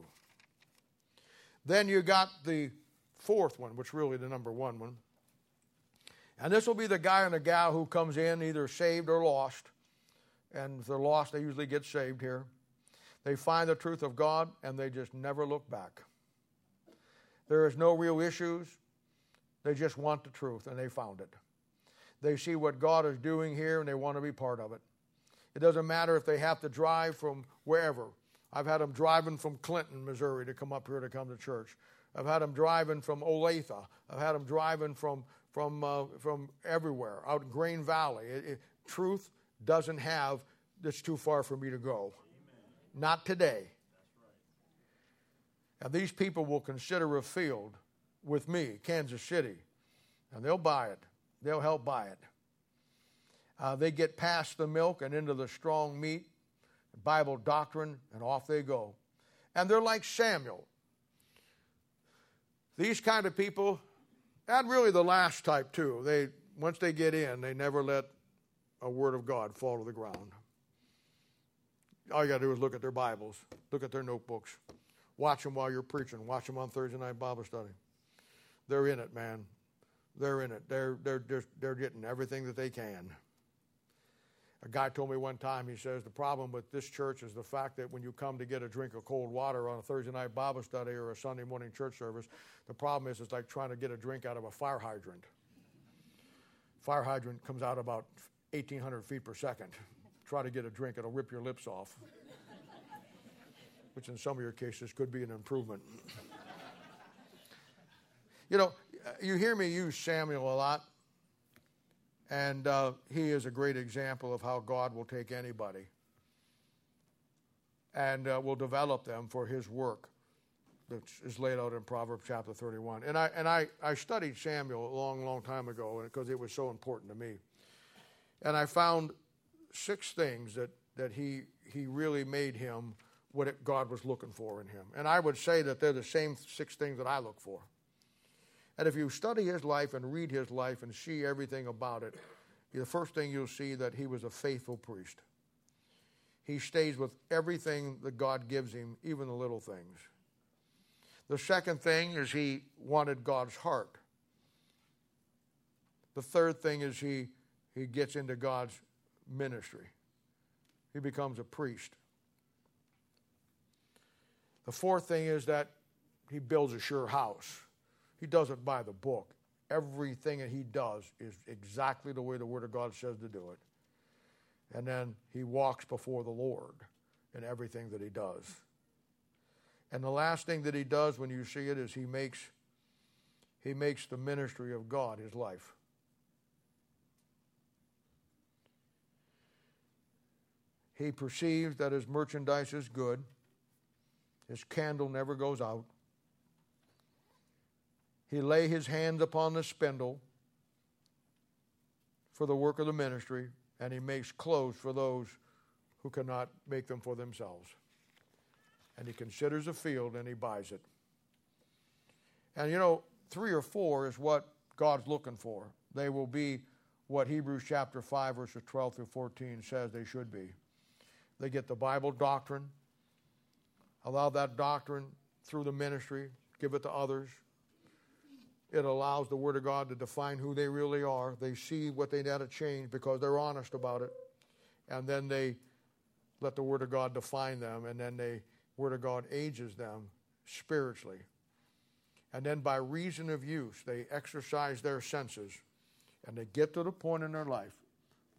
Then you got the fourth one, which really the number one one. And this will be the guy and the gal who comes in either saved or lost. And if they're lost, they usually get saved here. They find the truth of God and they just never look back. There is no real issues. They just want the truth and they found it. They see what God is doing here and they want to be part of it. It doesn't matter if they have to drive from wherever. I've had them driving from Clinton, Missouri to come up here to come to church. I've had them driving from Olathe. I've had them driving from, from, uh, from everywhere, out in Grain Valley. It, it, truth doesn't have, it's too far for me to go. Amen. Not today. Right. And these people will consider a field with me, Kansas City, and they'll buy it. They'll help buy it. Uh, they get past the milk and into the strong meat, Bible doctrine, and off they go. And they're like Samuel. These kind of people, and really the last type too, they once they get in, they never let a word of God fall to the ground. All you got to do is look at their Bibles, look at their notebooks, watch them while you're preaching, watch them on Thursday night Bible study. They're in it, man. They're in it. They're, they're, they're, they're getting everything that they can. A guy told me one time, he says, the problem with this church is the fact that when you come to get a drink of cold water on a Thursday night Bible study or a Sunday morning church service, the problem is it's like trying to get a drink out of a fire hydrant. Fire hydrant comes out about 1,800 feet per second. Try to get a drink, it'll rip your lips off, <laughs> which in some of your cases could be an improvement. <laughs> you know, you hear me use Samuel a lot. And uh, he is a great example of how God will take anybody and uh, will develop them for his work that is laid out in Proverbs chapter 31. And I, and I, I studied Samuel a long, long time ago because it was so important to me. And I found six things that, that he, he really made him what it, God was looking for in him. And I would say that they're the same six things that I look for. And if you study his life and read his life and see everything about it, the first thing you'll see that he was a faithful priest. He stays with everything that God gives him, even the little things. The second thing is he wanted God's heart. The third thing is he, he gets into God's ministry. He becomes a priest. The fourth thing is that he builds a sure house. He does it by the book. Everything that he does is exactly the way the Word of God says to do it. And then he walks before the Lord in everything that he does. And the last thing that he does when you see it is he makes he makes the ministry of God his life. He perceives that his merchandise is good. His candle never goes out. He lay his hands upon the spindle for the work of the ministry, and he makes clothes for those who cannot make them for themselves. And he considers a field and he buys it. And you know, three or four is what God's looking for. They will be what Hebrews chapter 5, verses 12 through 14 says they should be. They get the Bible doctrine, allow that doctrine through the ministry, give it to others, it allows the Word of God to define who they really are. They see what they need to change because they're honest about it. And then they let the Word of God define them, and then the Word of God ages them spiritually And then by reason of use, they exercise their senses and they get to the point in their life,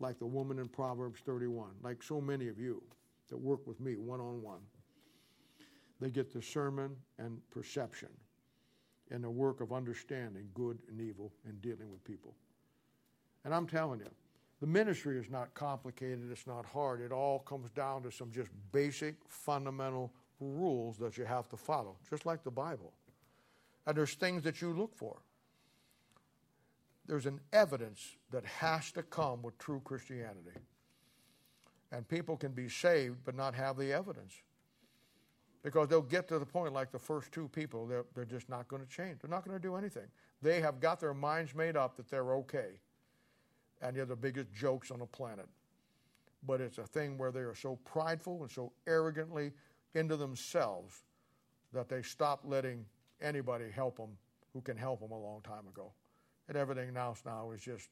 like the woman in Proverbs 31, like so many of you that work with me one on one. They get discernment and perception in the work of understanding good and evil and dealing with people. And I'm telling you, the ministry is not complicated, it's not hard. It all comes down to some just basic, fundamental rules that you have to follow, just like the Bible. And there's things that you look for. There's an evidence that has to come with true Christianity. And people can be saved but not have the evidence. Because they'll get to the point like the first two people, they're, they're just not going to change. They're not going to do anything. They have got their minds made up that they're okay. And they're the biggest jokes on the planet. But it's a thing where they are so prideful and so arrogantly into themselves that they stop letting anybody help them who can help them a long time ago. And everything else now is just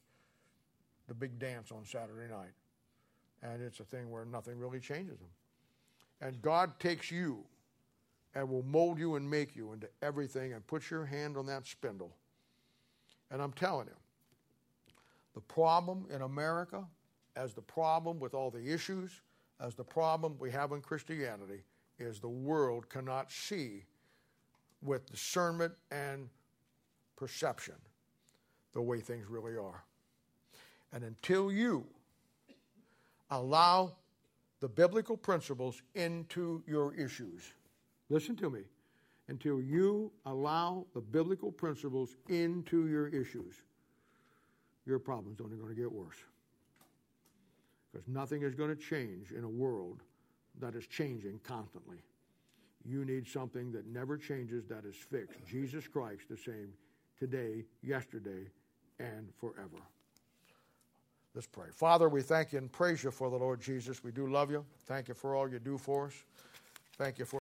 the big dance on Saturday night. And it's a thing where nothing really changes them. And God takes you and will mold you and make you into everything and put your hand on that spindle. And I'm telling you, the problem in America, as the problem with all the issues, as the problem we have in Christianity, is the world cannot see with discernment and perception the way things really are. And until you allow the biblical principles into your issues, listen to me, until you allow the biblical principles into your issues, your problem's only going to get worse. Because nothing is going to change in a world that is changing constantly. You need something that never changes, that is fixed. Jesus Christ, the same today, yesterday, and forever. Let's pray. Father, we thank you and praise you for the Lord Jesus. We do love you. Thank you for all you do for us. Thank you for